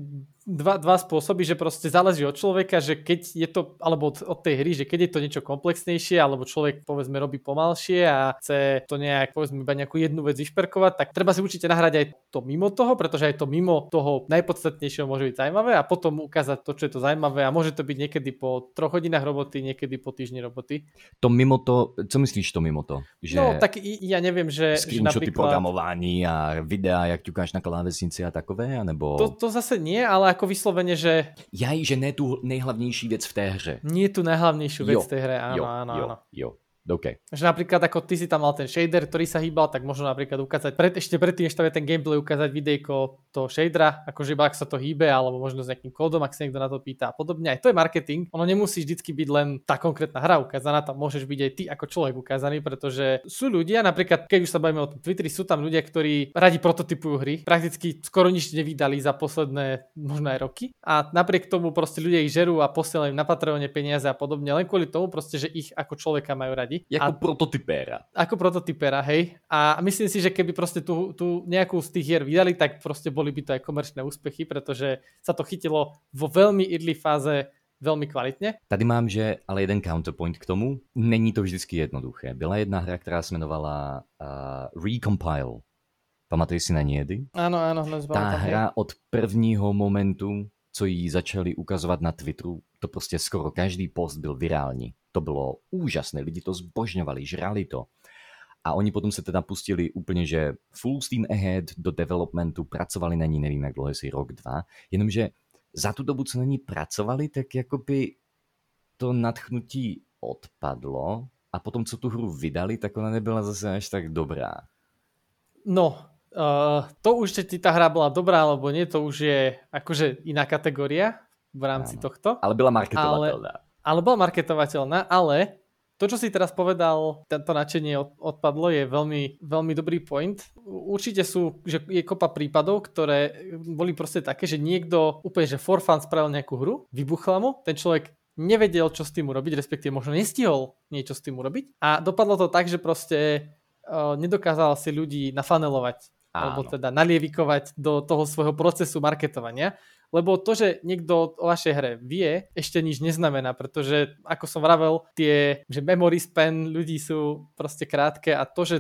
dva, dva spôsoby, že proste záleží od človeka, že keď je to, alebo od, od tej hry, že keď je to niečo komplexnejšie, alebo človek povedzme robí pomalšie a chce to nejak, povedzme iba nejakú jednu vec vyšperkovať, tak treba si určite nahrať aj to mimo toho, pretože aj to mimo toho najpodstatnejšieho môže byť zaujímavé a potom ukázať to, čo je to zaujímavé a môže to byť niekedy po troch hodinách roboty, niekedy po týždni roboty. To mimo to, co myslíš to mimo to? Že no tak ja neviem, že, že napríklad... programování a videa, jak ťukáš na klávesnici a takové, anebo... To, to zase nie, ale ako vyslovene, že... Jaj, že ne tu nejhlavnější věc v té hře. Nie tu najhlavnejšiu vec v tej hre, áno, jo, áno, jo, áno. Jo, OK. Že napríklad ako ty si tam mal ten shader, ktorý sa hýbal, tak možno napríklad ukázať, pred, ešte predtým, ešte ten gameplay ukázať videjko toho shadera, akože iba ak sa to hýbe, alebo možno s nejakým kódom, ak sa niekto na to pýta a podobne. Aj to je marketing. Ono nemusí vždycky byť len tá konkrétna hra ukázaná, tam môžeš byť aj ty ako človek ukázaný, pretože sú ľudia, napríklad keď už sa bavíme o tom Twitteri, sú tam ľudia, ktorí radi prototypujú hry, prakticky skoro nič nevydali za posledné možno aj roky a napriek tomu proste ľudia ich žerú a posielajú na Patreone peniaze a podobne, len kvôli tomu proste, že ich ako človeka majú radi. Jako a prototypéra. ako prototypera, hej. A myslím si, že keby proste tu, tu nejakú z tých hier vydali, tak proste boli by to aj komerčné úspechy, pretože sa to chytilo vo veľmi early fáze veľmi kvalitne. Tady mám, že ale jeden counterpoint k tomu. Není to vždycky jednoduché. Byla jedna hra, která se jmenovala uh, Recompile. Pamatuješ si na nědy? Áno, áno. Tá hra od prvního momentu, co ji začali ukazovat na Twitteru, to prostě skoro každý post byl virální. To bylo úžasné, lidi to zbožňovali, žrali to. A oni potom se teda pustili úplně, že full steam ahead do developmentu, pracovali na ní, nevím jak dlouho, jestli rok, dva, jenomže za tu dobu, co na ní pracovali, tak jakoby to nadchnutí odpadlo a potom, co tu hru vydali, tak ona nebyla zase až tak dobrá. No, uh, to už, či tá hra bola dobrá alebo nie, to už je akože iná kategória v rámci Áno. tohto. Ale byla marketovateľná. Ale, ale bola marketovateľná, ale to, čo si teraz povedal, tento nadšenie od, odpadlo, je veľmi, veľmi dobrý point. Určite sú, že je kopa prípadov, ktoré boli proste také, že niekto úplne, že for fun spravil nejakú hru, vybuchla mu, ten človek nevedel, čo s tým urobiť, respektíve možno nestihol niečo s tým urobiť a dopadlo to tak, že proste uh, nedokázal si ľudí nafanelovať alebo teda nalievikovať do toho svojho procesu marketovania lebo to, že niekto o vašej hre vie, ešte nič neznamená, pretože ako som vravel, tie, že memory span ľudí sú proste krátke a to, že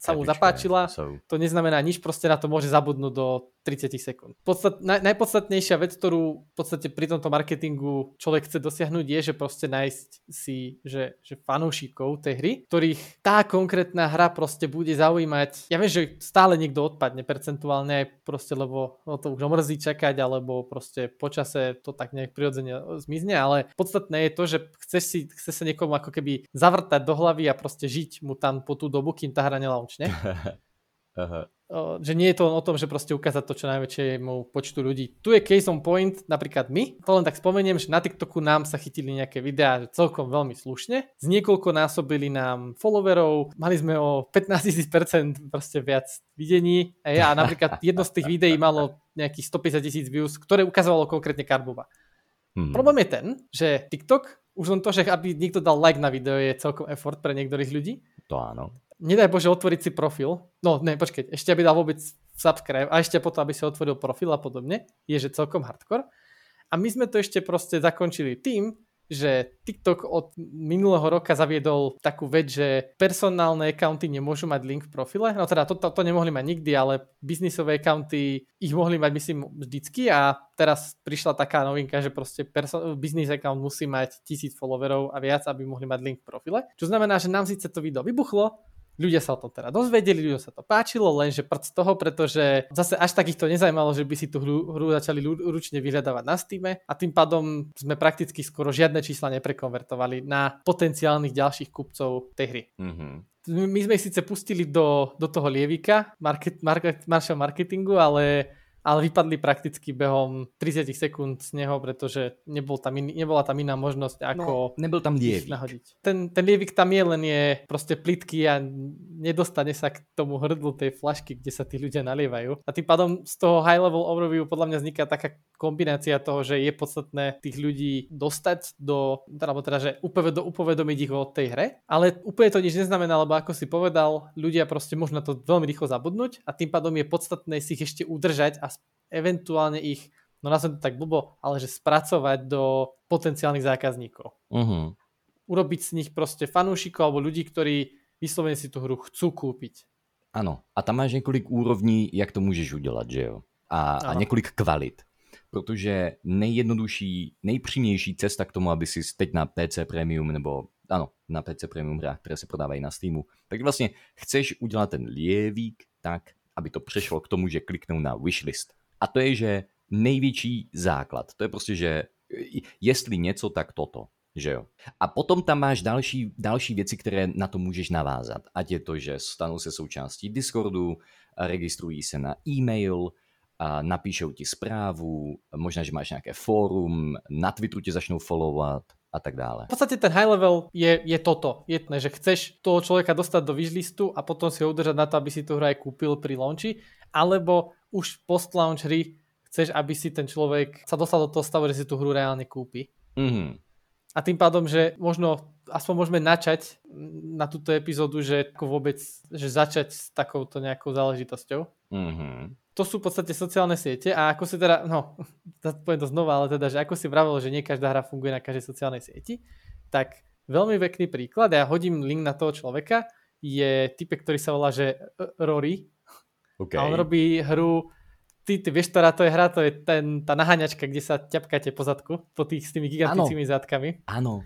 sa mu zapáčila, to neznamená nič, proste na to môže zabudnúť do 30 sekúnd. Podstat, naj, najpodstatnejšia vec, ktorú v podstate pri tomto marketingu človek chce dosiahnuť je, že proste nájsť si, že, že fanúšikov tej hry, ktorých tá konkrétna hra proste bude zaujímať. Ja viem, že stále niekto odpadne percentuálne aj proste, lebo no to už mrzí čakať, alebo proste počase to tak nejak prirodzene zmizne, ale podstatné je to, že chceš si, chce sa niekomu ako keby zavrtať do hlavy a proste žiť mu tam po tú dobu, kým tá hra nelaunčne. Aha že nie je to o tom, že proste ukázať to čo najväčšiemu počtu ľudí. Tu je case on point, napríklad my. To len tak spomeniem, že na TikToku nám sa chytili nejaké videá celkom veľmi slušne. Z niekoľko násobili nám followerov, mali sme o 15 000% proste viac videní. A ja napríklad jedno z tých videí malo nejakých 150 tisíc views, ktoré ukazovalo konkrétne Karbuba. Hmm. Problém je ten, že TikTok, už len to, že aby niekto dal like na video je celkom effort pre niektorých ľudí. To áno nedaj Bože otvoriť si profil, no ne, počkať, ešte aby dal vôbec subscribe a ešte potom, aby si otvoril profil a podobne, je že celkom hardcore. A my sme to ešte proste zakončili tým, že TikTok od minulého roka zaviedol takú vec, že personálne accounty nemôžu mať link v profile. No teda to, to, to nemohli mať nikdy, ale biznisové accounty ich mohli mať myslím vždycky a teraz prišla taká novinka, že proste perso- business account musí mať tisíc followerov a viac, aby mohli mať link v profile. Čo znamená, že nám síce to video vybuchlo, Ľudia sa o tom teda dozvedeli, ľuďom sa to páčilo, lenže prd z toho, pretože zase až tak ich to nezajímalo, že by si tú hru, hru začali ručne vyhľadávať na Steam a tým pádom sme prakticky skoro žiadne čísla neprekonvertovali na potenciálnych ďalších kupcov tej hry. Mm-hmm. My sme ich síce pustili do, do toho lievika market, market, marketingu, ale ale vypadli prakticky behom 30 sekúnd z neho, pretože nebol tam in, nebola tam iná možnosť no, ako no, nebol tam lievik. nahodiť. Ten, ten lievik tam je, len je proste plitký a nedostane sa k tomu hrdlu tej flašky, kde sa tí ľudia nalievajú. A tým pádom z toho high level overview podľa mňa vzniká taká kombinácia toho, že je podstatné tých ľudí dostať do, alebo teda, že upovedo, upovedomiť ich o tej hre, ale úplne to nič neznamená, lebo ako si povedal, ľudia proste môžu na to veľmi rýchlo zabudnúť a tým pádom je podstatné si ich ešte udržať a eventuálne ich no na to tak blbo, ale že spracovať do potenciálnych zákazníkov. Uh-huh. Urobiť z nich proste fanúšikov alebo ľudí, ktorí vyslovene si tú hru chcú kúpiť. Ano, a tam máš několik úrovní, jak to můžeš udělat, že jo? A, a několik kvalit. Protože nejjednodušší, nejpřímější cesta k tomu, aby si teď na PC Premium nebo ano, na PC Premium hrách, které se prodávají na Steamu, tak vlastně chceš udělat ten lievík tak, aby to přešlo k tomu, že kliknou na wishlist. A to je, že největší základ. To je prostě, že jestli něco, tak toto. Že jo? A potom tam máš další, další věci, které na to můžeš navázat. Ať je to, že stanou se součástí Discordu, registrují se na e-mail, a napíšou ti zprávu, možná, že máš nějaké fórum, na Twitteru tě začnou followovat a tak dále. V podstate ten high level je, je toto. Je že chceš toho človeka dostať do wishlistu a potom si ho udržať na to, aby si tu hru aj kúpil pri launchi, alebo už post-launch hry chceš, aby si ten človek sa dostal do toho stavu, že si tú hru reálne kúpi. Mm-hmm. A tým pádom, že možno aspoň môžeme načať na túto epizódu, že ako vôbec, že začať s takouto nejakou záležitosťou. Mm-hmm. To sú v podstate sociálne siete a ako si teda, no, poviem to znova, ale teda, že ako si vravel, že nie každá hra funguje na každej sociálnej sieti, tak veľmi pekný príklad, ja hodím link na toho človeka, je typek, ktorý sa volá, že Rory. Okay. A on robí hru ty, ty vieš, ktorá to je hra, to je ten, tá naháňačka, kde sa ťapkáte po zadku, po tých s tými gigantickými zadkami. Áno.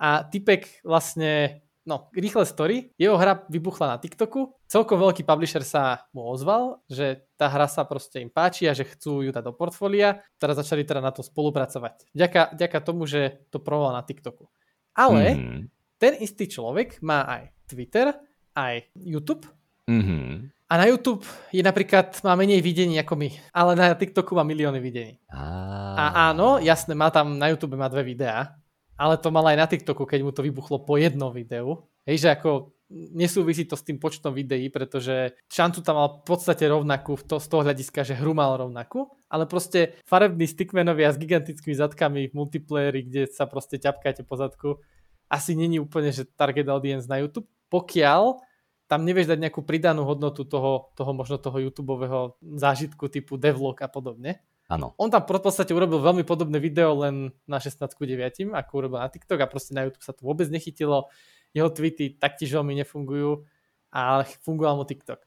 A typek vlastne, no, rýchle story, jeho hra vybuchla na TikToku, celkom veľký publisher sa mu ozval, že tá hra sa proste im páči a že chcú ju dať do portfólia, teraz začali teda na to spolupracovať. Ďaka, ďaka tomu, že to proval na TikToku. Ale mm-hmm. ten istý človek má aj Twitter, aj YouTube. Mm-hmm. A na YouTube je napríklad, má menej videní ako my, ale na TikToku má milióny videní. A áno, jasné, má tam, na YouTube má dve videá, ale to mal aj na TikToku, keď mu to vybuchlo po jednom videu. Hej, že ako nesúvisí to s tým počtom videí, pretože šancu tam mal v podstate rovnakú to, z toho hľadiska, že hru mal rovnakú, ale proste farební stickmenovia s gigantickými zadkami v multiplayeri, kde sa proste ťapkáte po zadku, asi není úplne, že target audience na YouTube, pokiaľ tam nevieš dať nejakú pridanú hodnotu toho, toho možno toho YouTube zážitku typu devlog a podobne. Áno. On tam v podstate urobil veľmi podobné video len na 16.9, ako urobil na TikTok a proste na YouTube sa to vôbec nechytilo. Jeho tweety taktiež veľmi nefungujú, ale fungoval mu TikTok.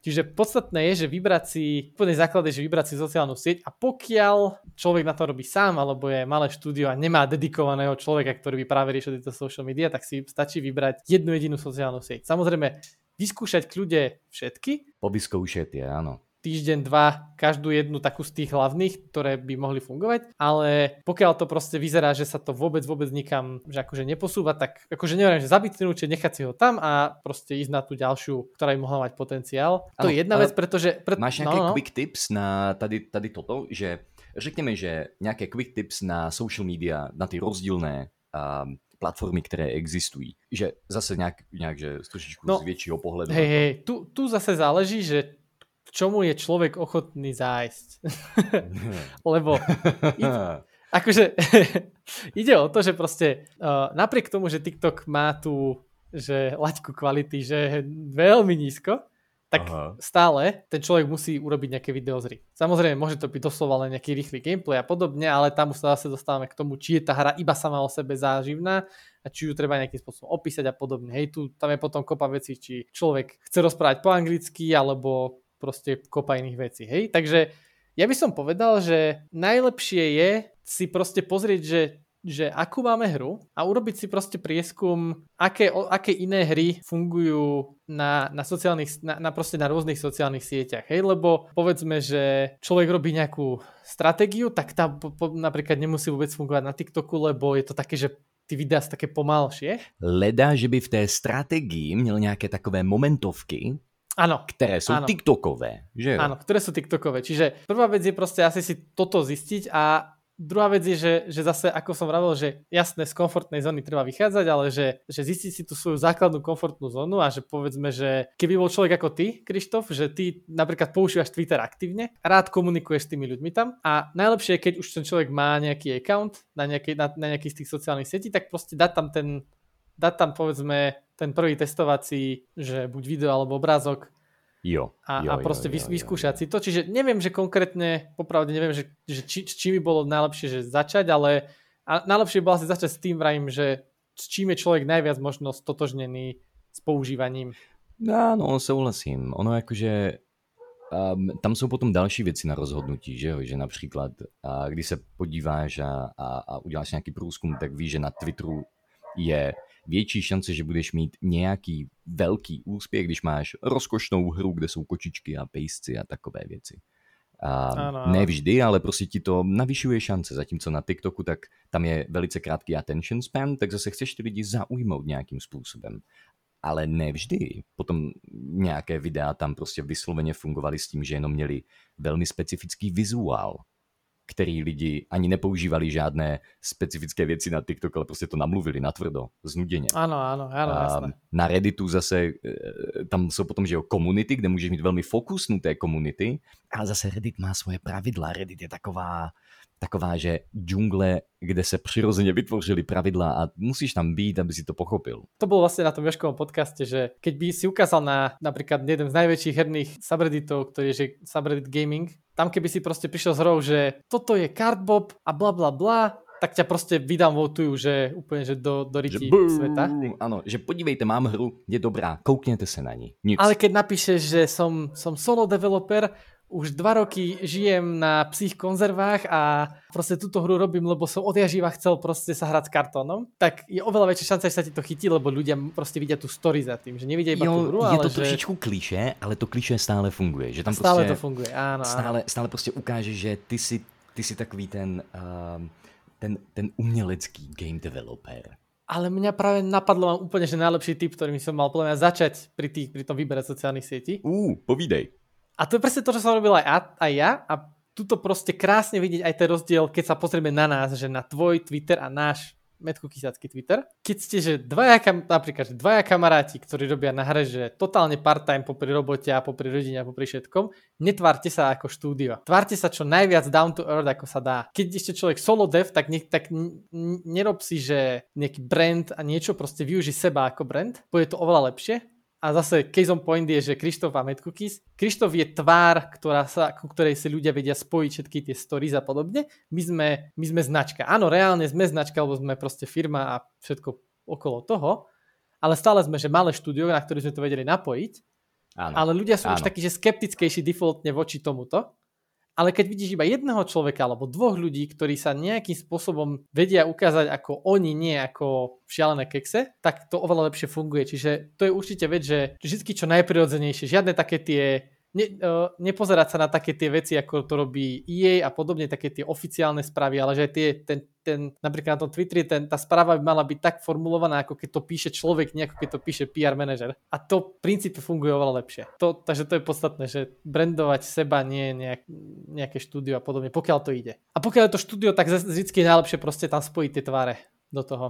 Čiže podstatné je, že vybrať si, úplne základ je, že vybrať si sociálnu sieť a pokiaľ človek na to robí sám, alebo je malé štúdio a nemá dedikovaného človeka, ktorý by práve riešil tieto social media, tak si stačí vybrať jednu jedinú sociálnu sieť. Samozrejme, vyskúšať kľude všetky. Povyskúšať je, áno týždeň, dva, každú jednu takú z tých hlavných, ktoré by mohli fungovať, ale pokiaľ to proste vyzerá, že sa to vôbec, vôbec nikam, že akože neposúva, tak akože neviem, že zabiť ten účet, nechať si ho tam a proste ísť na tú ďalšiu, ktorá by mohla mať potenciál. Ano, to je jedna vec, pretože... Pre... Máš nejaké no, no. quick tips na tady, tady toto, že řekněme, že nějaké quick tips na social media, na ty rozdílné um, platformy, které existují. Že zase nějak, nějak že z trošičku no, z většího pohledu. Hej, hej, tu, tu zase záleží, že čomu je človek ochotný zájsť. Lebo ide, akože ide o to, že proste uh, napriek tomu, že TikTok má tú že laťku kvality, že je veľmi nízko, tak Aha. stále ten človek musí urobiť nejaké video z hry. Samozrejme, môže to byť doslova len nejaký rýchly gameplay a podobne, ale tam sa zase dostávame k tomu, či je tá hra iba sama o sebe záživná a či ju treba nejakým spôsobom opísať a podobne. Hej, tu tam je potom kopa vecí, či človek chce rozprávať po anglicky, alebo proste kopa iných vecí. Hej, takže ja by som povedal, že najlepšie je si proste pozrieť, že že akú máme hru a urobiť si proste prieskum, aké, o, aké iné hry fungujú na, na, sociálnych, na, na, proste na rôznych sociálnych sieťach. Hej, lebo povedzme, že človek robí nejakú stratégiu, tak tá po, po, napríklad nemusí vôbec fungovať na TikToku, lebo je to také, že ty videá sú také pomalšie. Leda, že by v té strategii měl nějaké takové momentovky, Áno. Ktoré sú áno. TikTokové, že Áno, ktoré sú TikTokové. Čiže prvá vec je proste asi si toto zistiť a druhá vec je, že, že zase, ako som vravel, že jasné, z komfortnej zóny treba vychádzať, ale že, že zistiť si tú svoju základnú komfortnú zónu a že povedzme, že keby bol človek ako ty, Krištof, že ty napríklad používaš Twitter aktívne, rád komunikuješ s tými ľuďmi tam a najlepšie je, keď už ten človek má nejaký account na nejaký, na, na nejaký z tých sociálnych sietí, tak proste dať tam ten, dať tam povedzme ten prvý testovací, že buď video alebo obrázok Jo, a, jo, a proste jo, jo, vyskúšať jo, si to. Čiže neviem, že konkrétne, popravde neviem, že, že či, s čím by bolo najlepšie že začať, ale a najlepšie bolo asi začať s tým vrajím, že s čím je človek najviac možno stotožnený s používaním. Áno, souhlasím. Ono jakože um, tam jsou potom další věci na rozhodnutí, že jo? Že například, uh, když se podíváš a, a, a uděláš nějaký průzkum, tak víš, že na Twitteru je větší šance, že budeš mít nějaký velký úspěch, když máš rozkošnou hru, kde jsou kočičky a pejsci a takové věci. A Ano, ne vždy, ale prostě ti to navyšuje šance, zatímco na TikToku tak tam je velice krátký attention span, tak zase chceš ty lidi zaujmout nějakým způsobem. Ale ne vždy. Potom nějaké videa tam prostě vysloveně fungovaly s tím, že jenom měli velmi specifický vizuál, který lidi ani nepoužívali žádné specifické věci na TikTok, ale prostě to namluvili natvrdo, znuděně. Áno, áno, áno, A jasné. na Redditu zase, e, tam jsou potom, že jo, komunity, kde můžeš mít velmi fokusnuté komunity, ale zase Reddit má svoje pravidla. Reddit je taková, taková, že džungle, kde se přirozeně vytvořily pravidla a musíš tam být, aby si to pochopil. To bolo vlastne na tom Joškovom podcaste, že keď by si ukázal na napríklad jeden z najväčších herných subredditov, ktorý je že subreddit gaming, tam keby si proste prišiel s hrou, že toto je cardbob a bla bla bla, tak ťa proste vydownvotujú, že úplne že do, do Že ryti bum, sveta. Ano, že podívejte, mám hru, je dobrá, koukněte se na ní. Nic. Ale keď napíšeš, že som, som solo developer, už dva roky žijem na psích konzervách a proste túto hru robím, lebo som odjaživa chcel proste sa hrať s kartónom, tak je oveľa väčšia šanca, že sa ti to chytí, lebo ľudia proste vidia tú story za tým, že nevidia iba tú Jo, hru, je ale to že trošičku kliše, ale to kliše stále funguje. Že tam stále prostě to funguje. Áno, áno. stále, stále prostě ukáže, že ty si, ty si takový ten, um, ten, ten umělecký game developer. Ale mňa práve napadlo mám úplne, že najlepší tip, ktorým som mal podľa mňa začať pri, tých, pri tom výbere sociálnych sietí. Ú, povídej. A to je presne to, čo som robil aj, aj ja a tuto proste krásne vidieť aj ten rozdiel, keď sa pozrieme na nás, že na tvoj Twitter a náš Metku Kysácky Twitter. Keď ste, že dvaja, kam, napríklad, že dvaja kamaráti, ktorí robia na hre, že totálne part-time popri robote a popri rodine a popri všetkom, netvárte sa ako štúdio. Tvárte sa čo najviac down to earth, ako sa dá. Keď ešte človek solo dev, tak, nech, tak n- n- nerob si, že nejaký brand a niečo, proste využi seba ako brand, bude to oveľa lepšie a zase case on point je, že Krištof a Mad Cookies. Krištof je tvár, ktorá sa, ku ktorej si ľudia vedia spojiť všetky tie stories a podobne. My sme, my sme značka. Áno, reálne sme značka, lebo sme proste firma a všetko okolo toho, ale stále sme, že malé štúdio, na ktoré sme to vedeli napojiť, Áno. ale ľudia sú už Áno. takí, že skeptickejší defaultne voči tomuto. Ale keď vidíš iba jedného človeka alebo dvoch ľudí, ktorí sa nejakým spôsobom vedia ukázať ako oni, nie ako šialené kekse, tak to oveľa lepšie funguje. Čiže to je určite vec, že vždy čo najprirodzenejšie. Žiadne také tie ne, uh, nepozerať sa na také tie veci, ako to robí EA a podobne, také tie oficiálne správy, ale že aj tie, ten, ten, napríklad na tom Twitteri ten, tá správa by mala byť tak formulovaná, ako keď to píše človek, nie ako keď to píše PR manažer. A to v princípe funguje oveľa lepšie. To, takže to je podstatné, že brandovať seba nie je nejak, nejaké štúdio a podobne, pokiaľ to ide. A pokiaľ je to štúdio, tak vždycky je najlepšie proste tam spojiť tie tváre do toho.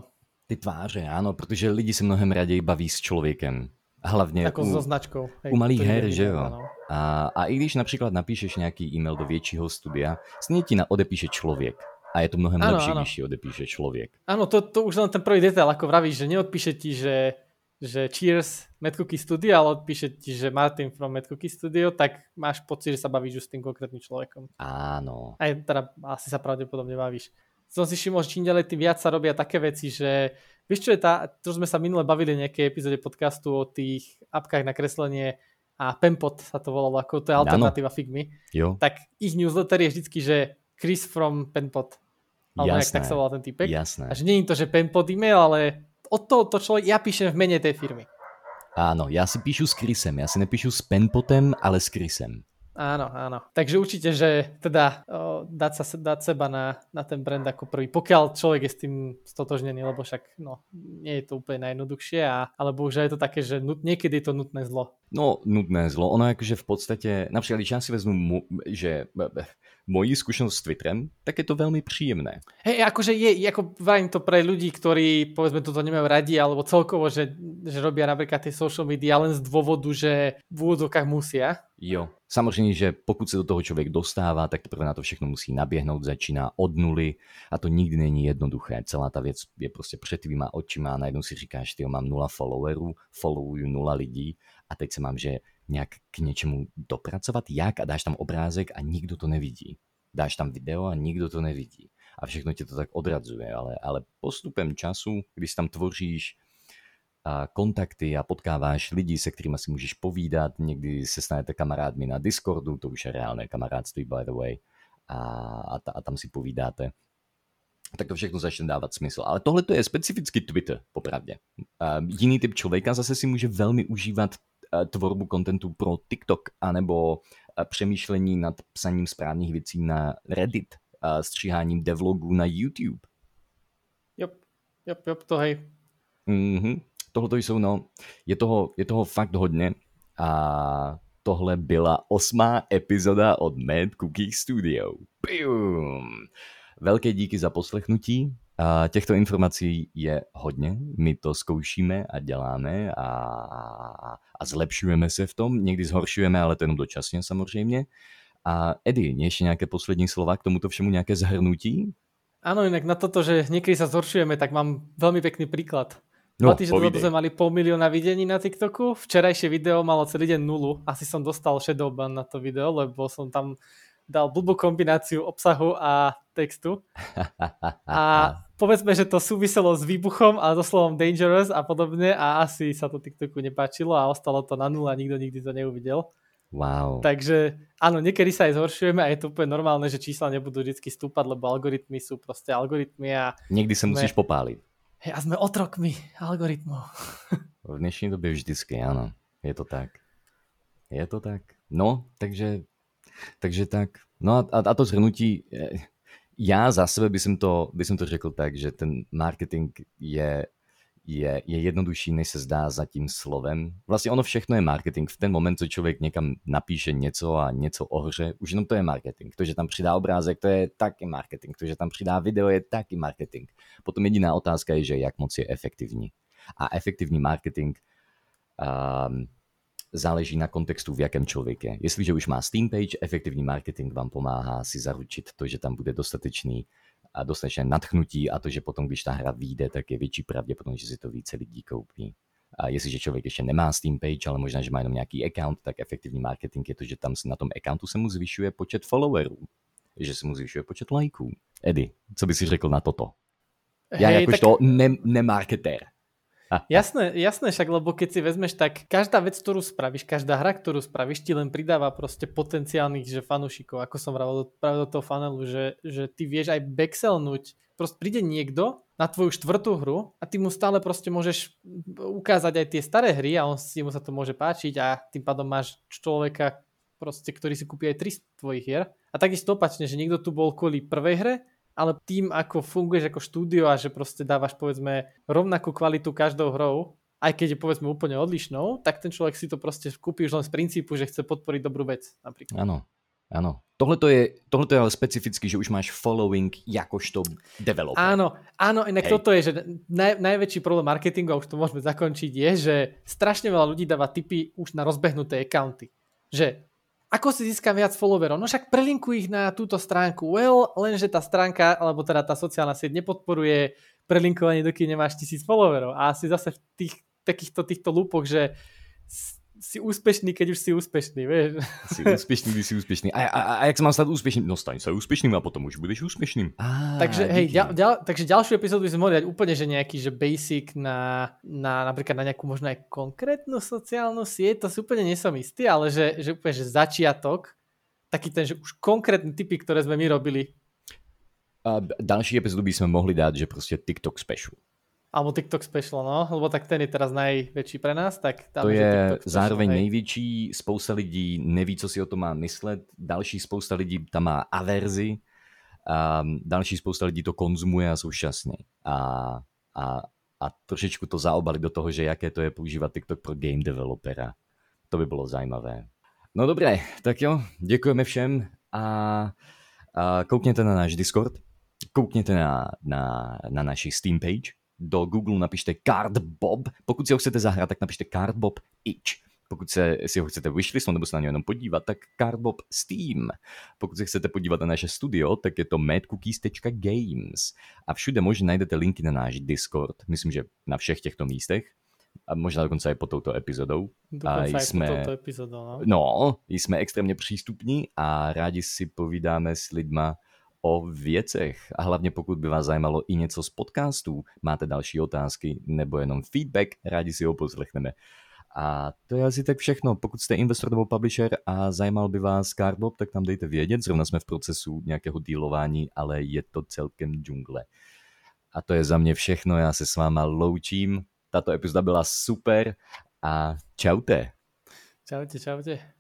Ty tváře, áno, protože lidi se mnohem raději baví s člověkem. Hlavně Ako u, so značkou. u malých je her, že jo? A, a i když například napíšeš nějaký e-mail do většího studia, stejně ti na odepíše člověk. A je to mnohem Áno, lepší, áno. když ti odepíše člověk. Áno, to, to už len ten prvý detail, ako vravíš, že neodpíše ti, že, že cheers Mad Cookie Studio, ale odpíše ti, že Martin from Mad Cookie Studio, tak máš pocit, že sa bavíš už s tým konkrétnym človekom. Áno. Aj teda asi sa pravdepodobne bavíš. Som si všimol, že čím ďalej tým viac sa robia také veci, že vieš čo je tá, to sme sa minule bavili v nejakej epizóde podcastu o tých apkách na kreslenie a Penpot sa to volalo, ako to je alternatíva Figmy, Jo, tak ich newsletter je vždycky, že Chris from Penpot. Alebo jasné, tak sa volá ten typek. jasné. A že nie je to, že Penpot e-mail, ale od toho to človek, ja píšem v mene tej firmy. Áno, já si píšu s Chrisem, já si nepíšu s Penpotem, ale s Chrisem. Áno, áno. Takže určite, že teda o, dať, sa, dať seba na, na ten brand ako prvý, pokiaľ človek je s tým stotožnený, lebo však no, nie je to úplne najjednoduchšie, a, ale bohužiaľ je to také, že nut, niekedy je to nutné zlo. No, nutné zlo. Ono jakože v podstatě, například když já si vezmu, mu, že moji zkušenost s Twitterem, tak je to velmi příjemné. Hej, akože je, ako vravím to pre ľudí, ktorí povedzme toto nemajú radi, alebo celkovo, že, že robia napríklad tie social media len z dôvodu, že v úvodzovkách musia. Jo. Samozřejmě, že pokud se do toho člověk dostává, tak teprve na to všechno musí naběhnout, začíná od nuly a to nikdy není jednoduché. Celá ta věc je prostě před tvýma očima a najednou si říkáš, ty mám nula followerů, followuju nula lidí a teď se mám, že nějak k něčemu dopracovat, jak a dáš tam obrázek a nikdo to nevidí. Dáš tam video a nikdo to nevidí. A všechno tě to tak odradzuje, ale, ale postupem času, když tam tvoříš a kontakty a potkáváš lidi, se kterými si můžeš povídat, někdy se stanete kamarádmi na Discordu, to už je reálné kamarádství, by the way, a, a, ta, a tam si povídáte, tak to všechno začne dávat smysl. Ale tohle to je specificky Twitter, popravdě. Uh, jiný typ člověka zase si může velmi užívat tvorbu kontentu pro TikTok, anebo uh, přemýšlení nad psaním správných věcí na Reddit, uh, stříháním devlogů na YouTube. Jop, jop, jop, to hej. Mm-hmm. Tohle to jsou, no, je toho, je toho fakt hodně a tohle byla osmá epizoda od Mad Cookie Studio. Boom. Velké díky za poslechnutí. A těchto informací je hodně, my to zkoušíme a děláme a, a zlepšujeme se v tom, někdy zhoršujeme, ale to jenom dočasně samozřejmě. A Edy, ještě nějaké poslední slova k tomuto všemu, nějaké zhrnutí? Áno, inak na toto, že niekedy sa zhoršujeme, tak mám veľmi pekný príklad. No, Dva týždne dozadu sme mali pol milióna videní na TikToku, včerajšie video malo celý deň nulu, asi som dostal shadowban na to video, lebo som tam dal blbú kombináciu obsahu a textu. A povedzme, že to súviselo s výbuchom a so slovom dangerous a podobne a asi sa to TikToku nepáčilo a ostalo to na nula a nikto nikdy to neuvidel. Wow. Takže áno, niekedy sa aj zhoršujeme a je to úplne normálne, že čísla nebudú vždy stúpať, lebo algoritmy sú proste algoritmy a... Niekdy sa musíš popáliť. Hej, a sme otrokmi algoritmov. V dnešní době vždycky, ano. Je to tak. Je to tak. No, takže, takže tak. No a, a to zhrnutí, já za sebe by som to, by som to řekl tak, že ten marketing je je, je jednodušší, než se zdá za tím slovem. Vlastně ono všechno je marketing. V ten moment, co člověk někam napíše něco a něco o hře, už jenom to je marketing. To, že tam přidá obrázek, to je taky marketing. To, že tam přidá video, je taky marketing. Potom jediná otázka je, že jak moc je efektivní. A efektivní marketing um, záleží na kontextu, v jakém člověk je. Jestliže už má Steam page, efektivní marketing vám pomáhá si zaručit to, že tam bude dostatečný a dostatečné nadchnutí a to, že potom, když ta hra vyjde, tak je větší pravděpodobnost, že si to více lidí koupí. A jestliže člověk ještě nemá Steam page, ale možná, že má jenom nějaký account, tak efektivní marketing je to, že tam na tom accountu se mu zvyšuje počet followerů, že se mu zvyšuje počet lajků. Edy, co by si řekl na toto? Já hey, jakožto tak... ne, nemarketér. Jasné, jasné, však lebo keď si vezmeš, tak každá vec, ktorú spravíš, každá hra, ktorú spravíš, ti len pridáva proste potenciálnych že fanúšikov, ako som vravil práve do toho fanelu, že, že ty vieš aj backselnúť. Proste príde niekto na tvoju štvrtú hru a ty mu stále proste môžeš ukázať aj tie staré hry a on si mu sa to môže páčiť a tým pádom máš človeka, proste, ktorý si kúpi aj 300 tvojich hier. A takisto opačne, že niekto tu bol kvôli prvej hre ale tým, ako funguješ ako štúdio a že proste dávaš povedzme rovnakú kvalitu každou hrou, aj keď je povedzme úplne odlišnou, tak ten človek si to proste kúpi už len z princípu, že chce podporiť dobrú vec napríklad. Áno, áno. Tohle to je, je ale specificky, že už máš following jakožto developer. Áno, áno, inak Hej. toto je, že naj, najväčší problém marketingu, a už to môžeme zakončiť, je, že strašne veľa ľudí dáva tipy už na rozbehnuté accounty. Že ako si získam viac followerov? No však prelinkuj ich na túto stránku. Well, lenže tá stránka, alebo teda tá sociálna sieť nepodporuje prelinkovanie, dokým nemáš tisíc followerov. A asi zase v tých takýchto týchto lúpoch, že si úspešný, keď už si úspešný, vieš. Si úspešný, si úspešný. A, a, a jak sa mám stať úspešným? No staň sa úspešným a potom už budeš úspešným. Á, takže, hej, ďal, ďal, takže ďalšiu epizódu by sme mohli dať úplne, že nejaký že basic na, na napríklad na nejakú možno aj konkrétnu sociálnu sieť, to si úplne nesom istý, ale že, že úplne, že začiatok, taký ten, že už konkrétny typy, ktoré sme my robili. A další epizódu by sme mohli dať, že proste TikTok special. Alebo TikTok Special, no, lebo tak ten je teraz najväčší pre nás. Tak tam to je special, zároveň hej. největší, spousta lidí neví, co si o tom má myslet, další spousta lidí tam má averzi, a další spousta lidí to konzumuje a jsou šťastní. A, a, a trošičku to zaobali do toho, že jaké to je používat TikTok pro game developera. To by bylo zajímavé. No dobré, tak jo, děkujeme všem a, a koukněte na náš Discord, koukněte na, na, na naši Steam page, do Google napište Cardbob. Pokud si ho chcete zahrát, tak napište Cardbob Itch. Pokud se, si ho chcete wishlistnout nebo se na něj jenom podívat, tak Cardbob Steam. Pokud se chcete podívat na naše studio, tak je to madcookies.games. A všude možně najdete linky na náš Discord. Myslím, že na všech těchto místech. a možná dokonce i pod touto epizodou. Dokonce a jsme, pod touto epizodou, no. No, jsme extrémně přístupní a rádi si povídáme s lidma o věcech. A hlavně pokud by vás zajímalo i něco z podcastů, máte další otázky nebo jenom feedback, rádi si ho poslechneme. A to je asi tak všechno. Pokud jste investor nebo publisher a zajímal by vás Cardbob, tak tam dejte vědět. Zrovna jsme v procesu nějakého dealování, ale je to celkem džungle. A to je za mě všechno. Já se s váma loučím. Tato epizoda byla super a čaute. Čaute, čaute.